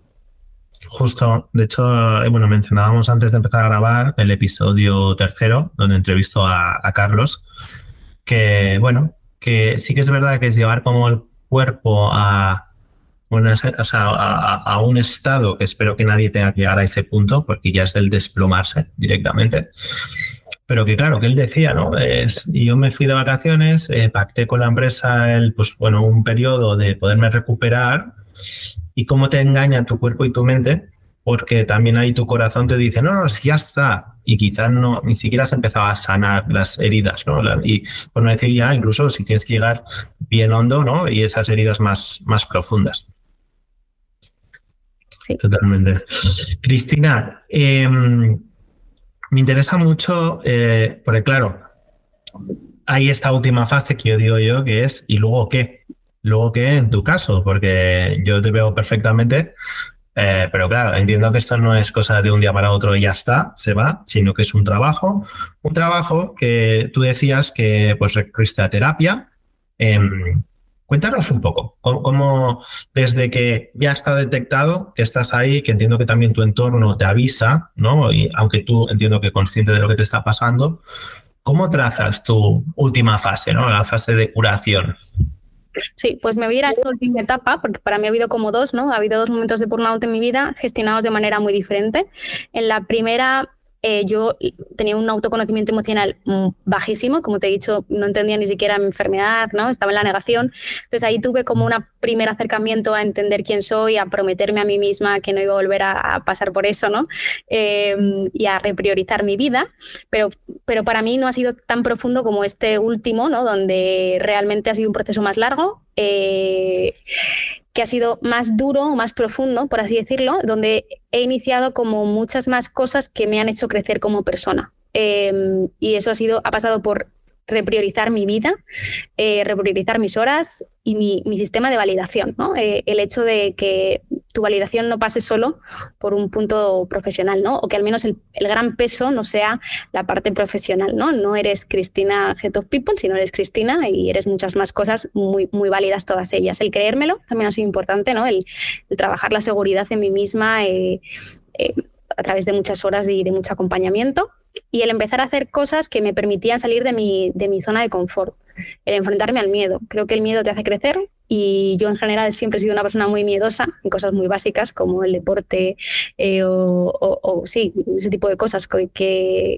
Justo, de hecho, eh, bueno, mencionábamos antes de empezar a grabar el episodio tercero, donde entrevisto a, Carlos, que bueno, que sí que es verdad que es llevar como el cuerpo a, a, un estado que espero que nadie tenga que llegar a ese punto, porque ya es el desplomarse directamente. Pero que claro, que él decía, ¿no? Es, yo me fui de vacaciones, eh, pacté con la empresa el, pues bueno, un periodo de poderme recuperar y cómo te engaña tu cuerpo y tu mente, porque también ahí tu corazón te dice, no, no, si ya está, y quizás no, ni siquiera has empezado a sanar las heridas, ¿no? y por no decir ya, incluso si tienes que llegar bien hondo, ¿no? Y esas heridas más, más profundas. Totalmente. Cristina, em, me interesa mucho, eh, porque claro, hay esta última fase que yo digo yo, que es, ¿y luego qué? Luego, ¿qué en tu caso? Porque yo te veo perfectamente, eh, pero claro, entiendo que esto no es cosa de un día para otro y ya está, se va, sino que es un trabajo, un trabajo que tú decías que pues recurriste a terapia. Em, cuéntanos un poco, cómo, desde que ya está detectado que estás ahí, que entiendo que también tu entorno te avisa, ¿no? Y aunque tú entiendo que consciente de lo que te está pasando, ¿cómo trazas tu última fase, ¿no? La fase de curación. Sí, pues me voy a ir a esta última etapa, porque para mí ha habido como dos, ¿no? Ha habido dos momentos de burnout en mi vida gestionados de manera muy diferente. En la primera eh, yo tenía un autoconocimiento emocional mm, bajísimo, como te he dicho, no entendía ni siquiera mi enfermedad, ¿no? Estaba en la negación. Entonces ahí tuve como un primer acercamiento a entender quién soy, a prometerme a mí misma que no iba a volver a, pasar por eso, ¿no? Em, y a repriorizar mi vida. Pero, pero para mí no ha sido tan profundo como este último, ¿no? Donde realmente ha sido un proceso más largo. Eh, que ha sido más duro, más profundo, por así decirlo, donde he iniciado como muchas más cosas que me han hecho crecer como persona. Em, y eso ha sido, ha pasado por repriorizar mi vida, eh, repriorizar mis horas y mi, sistema de validación. ¿no? Eh, el hecho de que tu validación no pase solo por un punto profesional, ¿no? o que al menos el, gran peso no sea la parte profesional. No, no eres Cristina Head of People, sino eres Cristina y eres muchas más cosas muy, muy válidas todas ellas. El creérmelo también ha sido importante, ¿no? el, trabajar la seguridad en mí misma. Eh, a través de muchas horas y de mucho acompañamiento y el empezar a hacer cosas que me permitían salir de mi, de mi zona de confort, el enfrentarme al miedo. Creo que el miedo te hace crecer y yo en general siempre he sido una persona muy miedosa en cosas muy básicas como el deporte eh, o, sí, ese tipo de cosas que,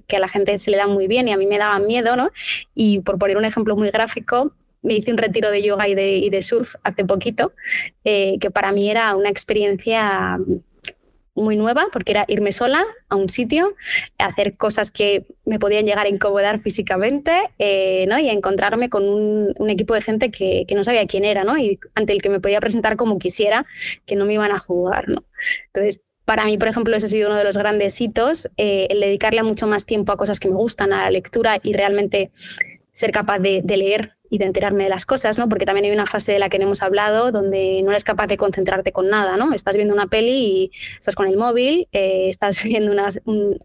que, a la gente se le dan muy bien y a mí me daban miedo, ¿no? Y por poner un ejemplo muy gráfico, me hice un retiro de yoga y de, y de surf hace poquito, eh, que para mí era una experiencia muy nueva porque era irme sola a un sitio, hacer cosas que me podían llegar a incomodar físicamente eh, ¿no? y encontrarme con un, equipo de gente que, no sabía quién era ¿no? y ante el que me podía presentar como quisiera, que no me iban a jugar. ¿no? Entonces, para mí, por ejemplo, ese ha sido uno de los grandes hitos, eh, el dedicarle mucho más tiempo a cosas que me gustan, a la lectura y realmente ser capaz de leer y de enterarme de las cosas, ¿no? Porque también hay una fase de la que hemos hablado donde no eres capaz de concentrarte con nada, ¿no? Estás viendo una peli y estás con el móvil, eh, estás viendo una,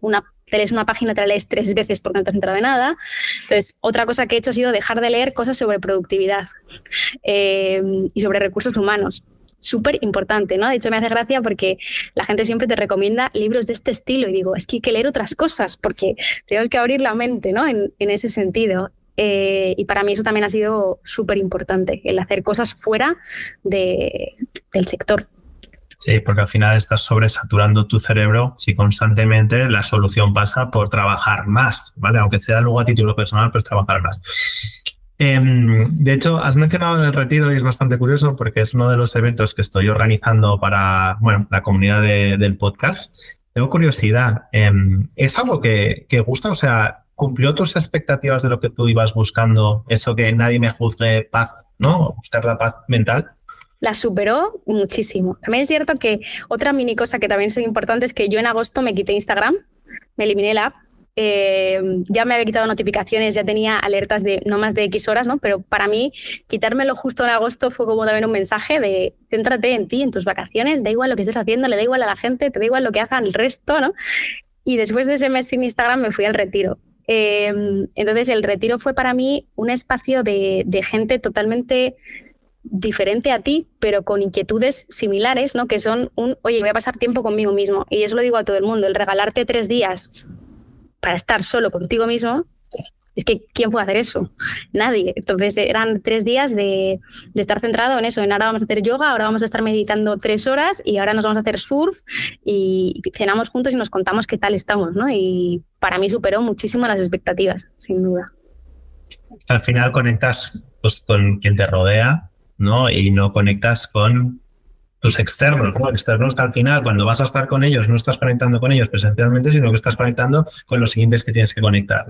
una, te lees una página, te la lees tres veces porque no te has enterado de nada. Entonces, otra cosa que he hecho ha sido dejar de leer cosas sobre productividad eh, y sobre recursos humanos súper importante, ¿no? De hecho, me hace gracia porque la gente siempre te recomienda libros de este estilo y digo, es que hay que leer otras cosas porque tenemos que abrir la mente, ¿no? En, ese sentido. Eh, y para mí eso también ha sido súper importante, el hacer cosas fuera de, del sector. Sí, porque al final estás sobresaturando tu cerebro si constantemente la solución pasa por trabajar más, ¿vale? Aunque sea luego a título personal, pues trabajar más. Em, de hecho, has mencionado el retiro y es bastante curioso porque es uno de los eventos que estoy organizando para bueno, la comunidad del podcast. Tengo curiosidad, em, ¿es algo que, que, gusta? O sea, ¿cumplió tus expectativas de lo que tú ibas buscando? Eso que nadie me juzgue paz, ¿no? Buscar la paz mental la superó muchísimo. También es cierto que otra mini cosa que también es importante es que yo en agosto me quité Instagram, me eliminé la app. Eh, ya me había quitado notificaciones, ya tenía alertas de no más de X horas, ¿no? Pero para mí, quitármelo justo en agosto fue como también un mensaje de céntrate en ti, en tus vacaciones, da igual lo que estés haciendo, le da igual a la gente, te da igual lo que hagan el resto, ¿no? Y después de ese mes sin Instagram me fui al retiro. Eh, entonces, el retiro fue para mí un espacio de, de gente totalmente diferente a ti, pero con inquietudes similares, ¿no? Que son un, oye, voy a pasar tiempo conmigo mismo. Y eso lo digo a todo el mundo, el regalarte tres días para estar solo contigo mismo, es que ¿quién puede hacer eso? Nadie. Entonces eran tres días de, estar centrado en eso, en ahora vamos a hacer yoga, ahora vamos a estar meditando tres horas y ahora nos vamos a hacer surf y cenamos juntos y nos contamos qué tal estamos, ¿no? Y para mí superó muchísimo las expectativas, sin duda. Al final conectas pues, con quien te rodea ¿no? Y no conectas con tus externos, ¿no? Externos que al final, cuando vas a estar con ellos, no estás conectando con ellos presencialmente, sino que estás conectando con los siguientes que tienes que conectar.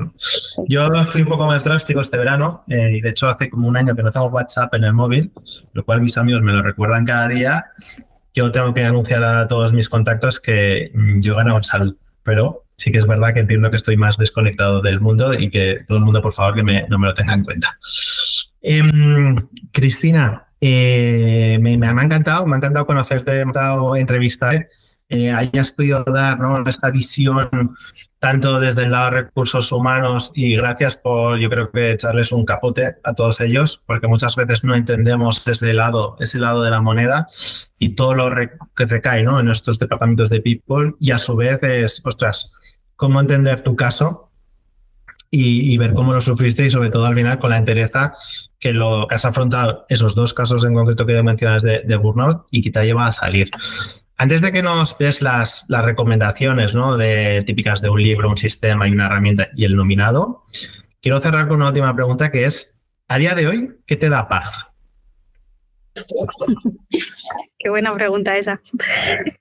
Yo fui un poco más drástico este verano eh, y de hecho hace como un año que no tengo WhatsApp en el móvil, lo cual mis amigos me lo recuerdan cada día. Yo tengo que anunciar a todos mis contactos que mm, yo he ganado en salud, pero sí que es verdad que entiendo que estoy más desconectado del mundo y que todo el mundo, por favor, que me, no me lo tenga en cuenta. Em, Cristina, eh, me, ha encantado, me ha encantado conocerte, me ha encantado entrevistar. Eh, hayas podido dar esta visión tanto desde el lado de recursos humanos y gracias por, yo creo que echarles un capote a todos ellos, porque muchas veces no entendemos ese lado, ese lado de la moneda y todo lo que recae ¿no? en nuestros departamentos de people y a su vez es, ostras, cómo entender tu caso y, ver cómo lo sufriste y sobre todo al final con la entereza que lo que has afrontado esos dos casos en concreto que mencionas de, de burnout y que te lleva a salir. Antes de que nos des las, recomendaciones ¿no? de, típicas de un libro, un sistema y una herramienta y el nominado, quiero cerrar con una última pregunta que es, a día de hoy, ¿qué te da paz? Qué buena pregunta esa.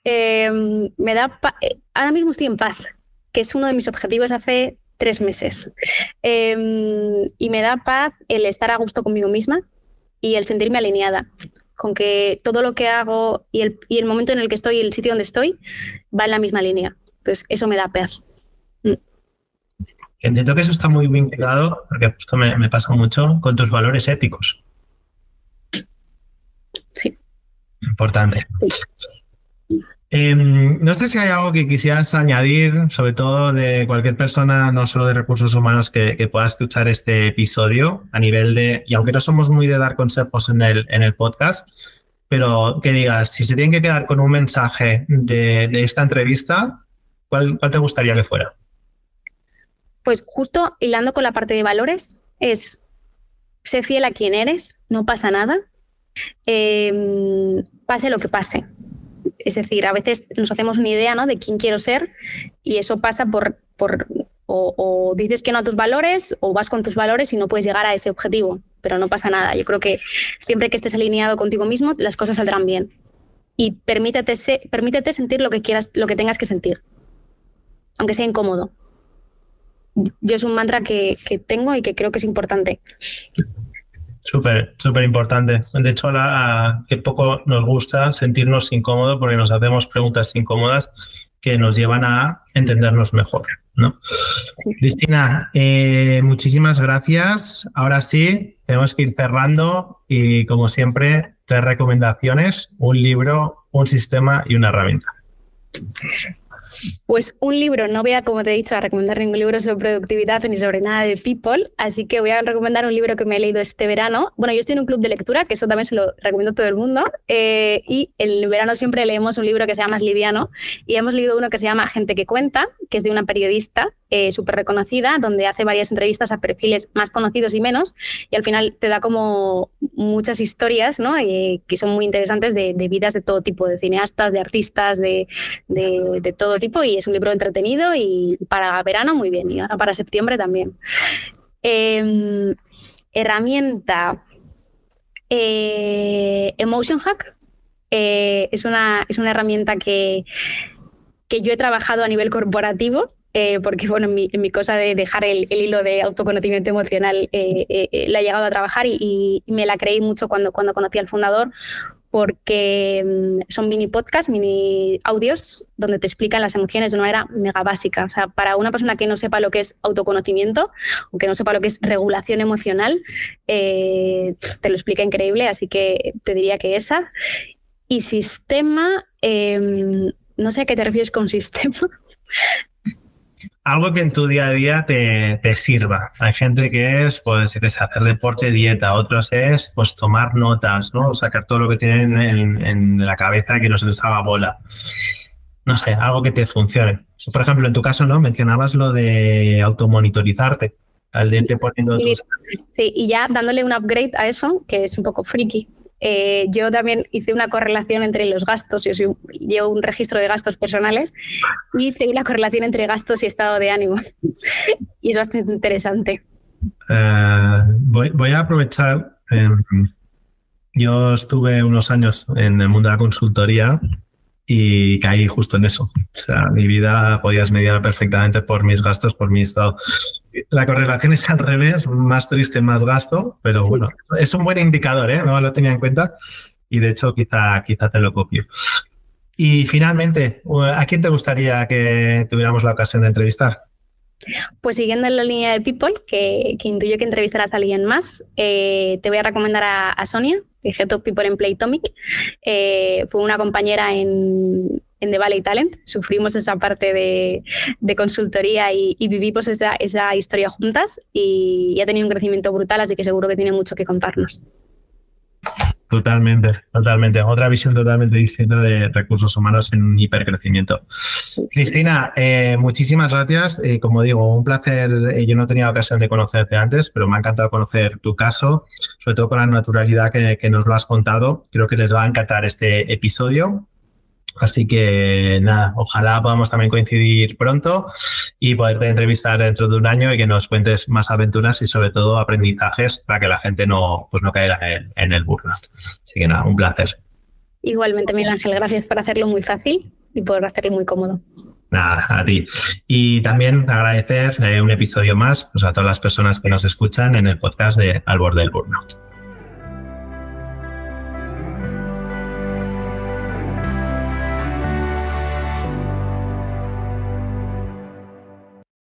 Eh, me da eh, ahora mismo estoy en paz, que es uno de mis objetivos hace tres meses. Em, y me da paz el estar a gusto conmigo misma y el sentirme alineada con que todo lo que hago y el, y el momento en el que estoy y el sitio donde estoy va en la misma línea. Entonces, eso me da paz. Mm. Entiendo que eso está muy vinculado, porque esto me, me pasa mucho, con tus valores éticos. Sí. Importante. Sí. Em, no sé si hay algo que quisieras añadir, sobre todo de cualquier persona, no solo de recursos humanos, que, pueda escuchar este episodio a nivel de, y aunque no somos muy de dar consejos en el, en el podcast, pero que digas, si se tienen que quedar con un mensaje de, esta entrevista, ¿cuál, ¿cuál, te gustaría que fuera? Pues justo hilando con la parte de valores, es sé fiel a quien eres, no pasa nada, em, pase lo que pase es decir, a veces nos hacemos una idea ¿no? de quién quiero ser y eso pasa por, por o, dices que no a tus valores o vas con tus valores y no puedes llegar a ese objetivo, pero no pasa nada. Yo creo que siempre que estés alineado contigo mismo, las cosas saldrán bien. Y permítete, permítete sentir lo que quieras, lo que tengas que sentir, aunque sea incómodo. Yo es un mantra que, que tengo y que creo que es importante. Súper, súper importante. De hecho, a, que poco nos gusta sentirnos incómodos porque nos hacemos preguntas incómodas que nos llevan a entendernos mejor. ¿no? Cristina, eh, muchísimas gracias. Ahora sí, tenemos que ir cerrando y como siempre, tres recomendaciones, un libro, un sistema y una herramienta. Pues un libro, no voy a, como te he dicho, a recomendar ningún libro sobre productividad ni sobre nada de people, así que voy a recomendar un libro que me he leído este verano. Bueno, yo estoy en un club de lectura, que eso también se lo recomiendo a todo el mundo, eh, y el verano siempre leemos un libro que se llama Liviano, y hemos leído uno que se llama Gente que cuenta, que es de una periodista eh, súper reconocida, donde hace varias entrevistas a perfiles más conocidos y menos, y al final te da como muchas historias ¿no? Que son muy interesantes de, vidas de todo tipo, de cineastas, de artistas, de, de, todo tipo, y es un libro entretenido y para verano muy bien, y para septiembre también. Em, herramienta eh, Emotion Hack. es, una, es una herramienta que, que yo he trabajado a nivel corporativo eh, porque bueno, en mi, cosa de dejar el, hilo de autoconocimiento emocional eh, eh, la he llegado a trabajar y, me la creí mucho cuando, cuando conocí al fundador porque mm, son mini podcasts, mini audios donde te explican las emociones de una manera mega básica. O sea, para una persona que no sepa lo que es autoconocimiento o que no sepa lo que es regulación emocional, te lo explica increíble, así que te diría que esa. Y sistema, em, no sé a qué te refieres con sistema algo que en tu día a día te, sirva. Hay gente que es, pues, que hacer deporte, dieta, otros es, pues, tomar notas, ¿no? Sacar todo lo que tienen en, la cabeza que no se les haga bola. No sé, algo que te funcione. Por ejemplo, en tu caso, ¿no? Mencionabas lo de automonitorizarte, al de irte poniendo Sí, y ya dándole un upgrade a eso, que es un poco friki, eh, yo también hice una correlación entre los gastos, yo llevo un registro de gastos personales, y hice una correlación entre gastos y estado de ánimo. y es bastante interesante. Eh, voy, a aprovechar. Em, yo estuve unos años en el mundo de la consultoría y caí justo en eso. O sea, mi vida podías medir perfectamente por mis gastos, por mi estado la correlación es al revés, más triste, más gasto, pero bueno, es un buen indicador, ¿eh? No lo tenía en cuenta y de hecho quizá, quizá te lo copio. Y finalmente, ¿a quién te gustaría que tuviéramos la ocasión de entrevistar? Pues siguiendo en la línea de People, que, que intuyo que entrevistarás a alguien más, eh, te voy a recomendar a, Sonia, es Head of People en Playtomic. Eh, fue una compañera en, en The Valley Talent. Sufrimos esa parte de, consultoría y, vivimos esa, esa, historia juntas y, ha tenido un crecimiento brutal, así que seguro que tiene mucho que contarnos. Totalmente, totalmente. Otra visión totalmente distinta de recursos humanos en un hipercrecimiento. Cristina, eh, muchísimas gracias. Eh, como digo, un placer. Eh, yo no tenía ocasión de conocerte antes, pero me ha encantado conocer tu caso, sobre todo con la naturalidad que, que nos lo has contado. Creo que les va a encantar este episodio. Así que nada, ojalá podamos también coincidir pronto y poderte entrevistar dentro de un año y que nos cuentes más aventuras y sobre todo aprendizajes para que la gente no, pues no caiga en, el burnout. Así que nada, un placer. Igualmente, Miguel Ángel, gracias por hacerlo muy fácil y por hacerlo muy cómodo. Nada, a ti. Y también agradecer eh, un episodio más pues, a todas las personas que nos escuchan en el podcast de Al borde del burnout.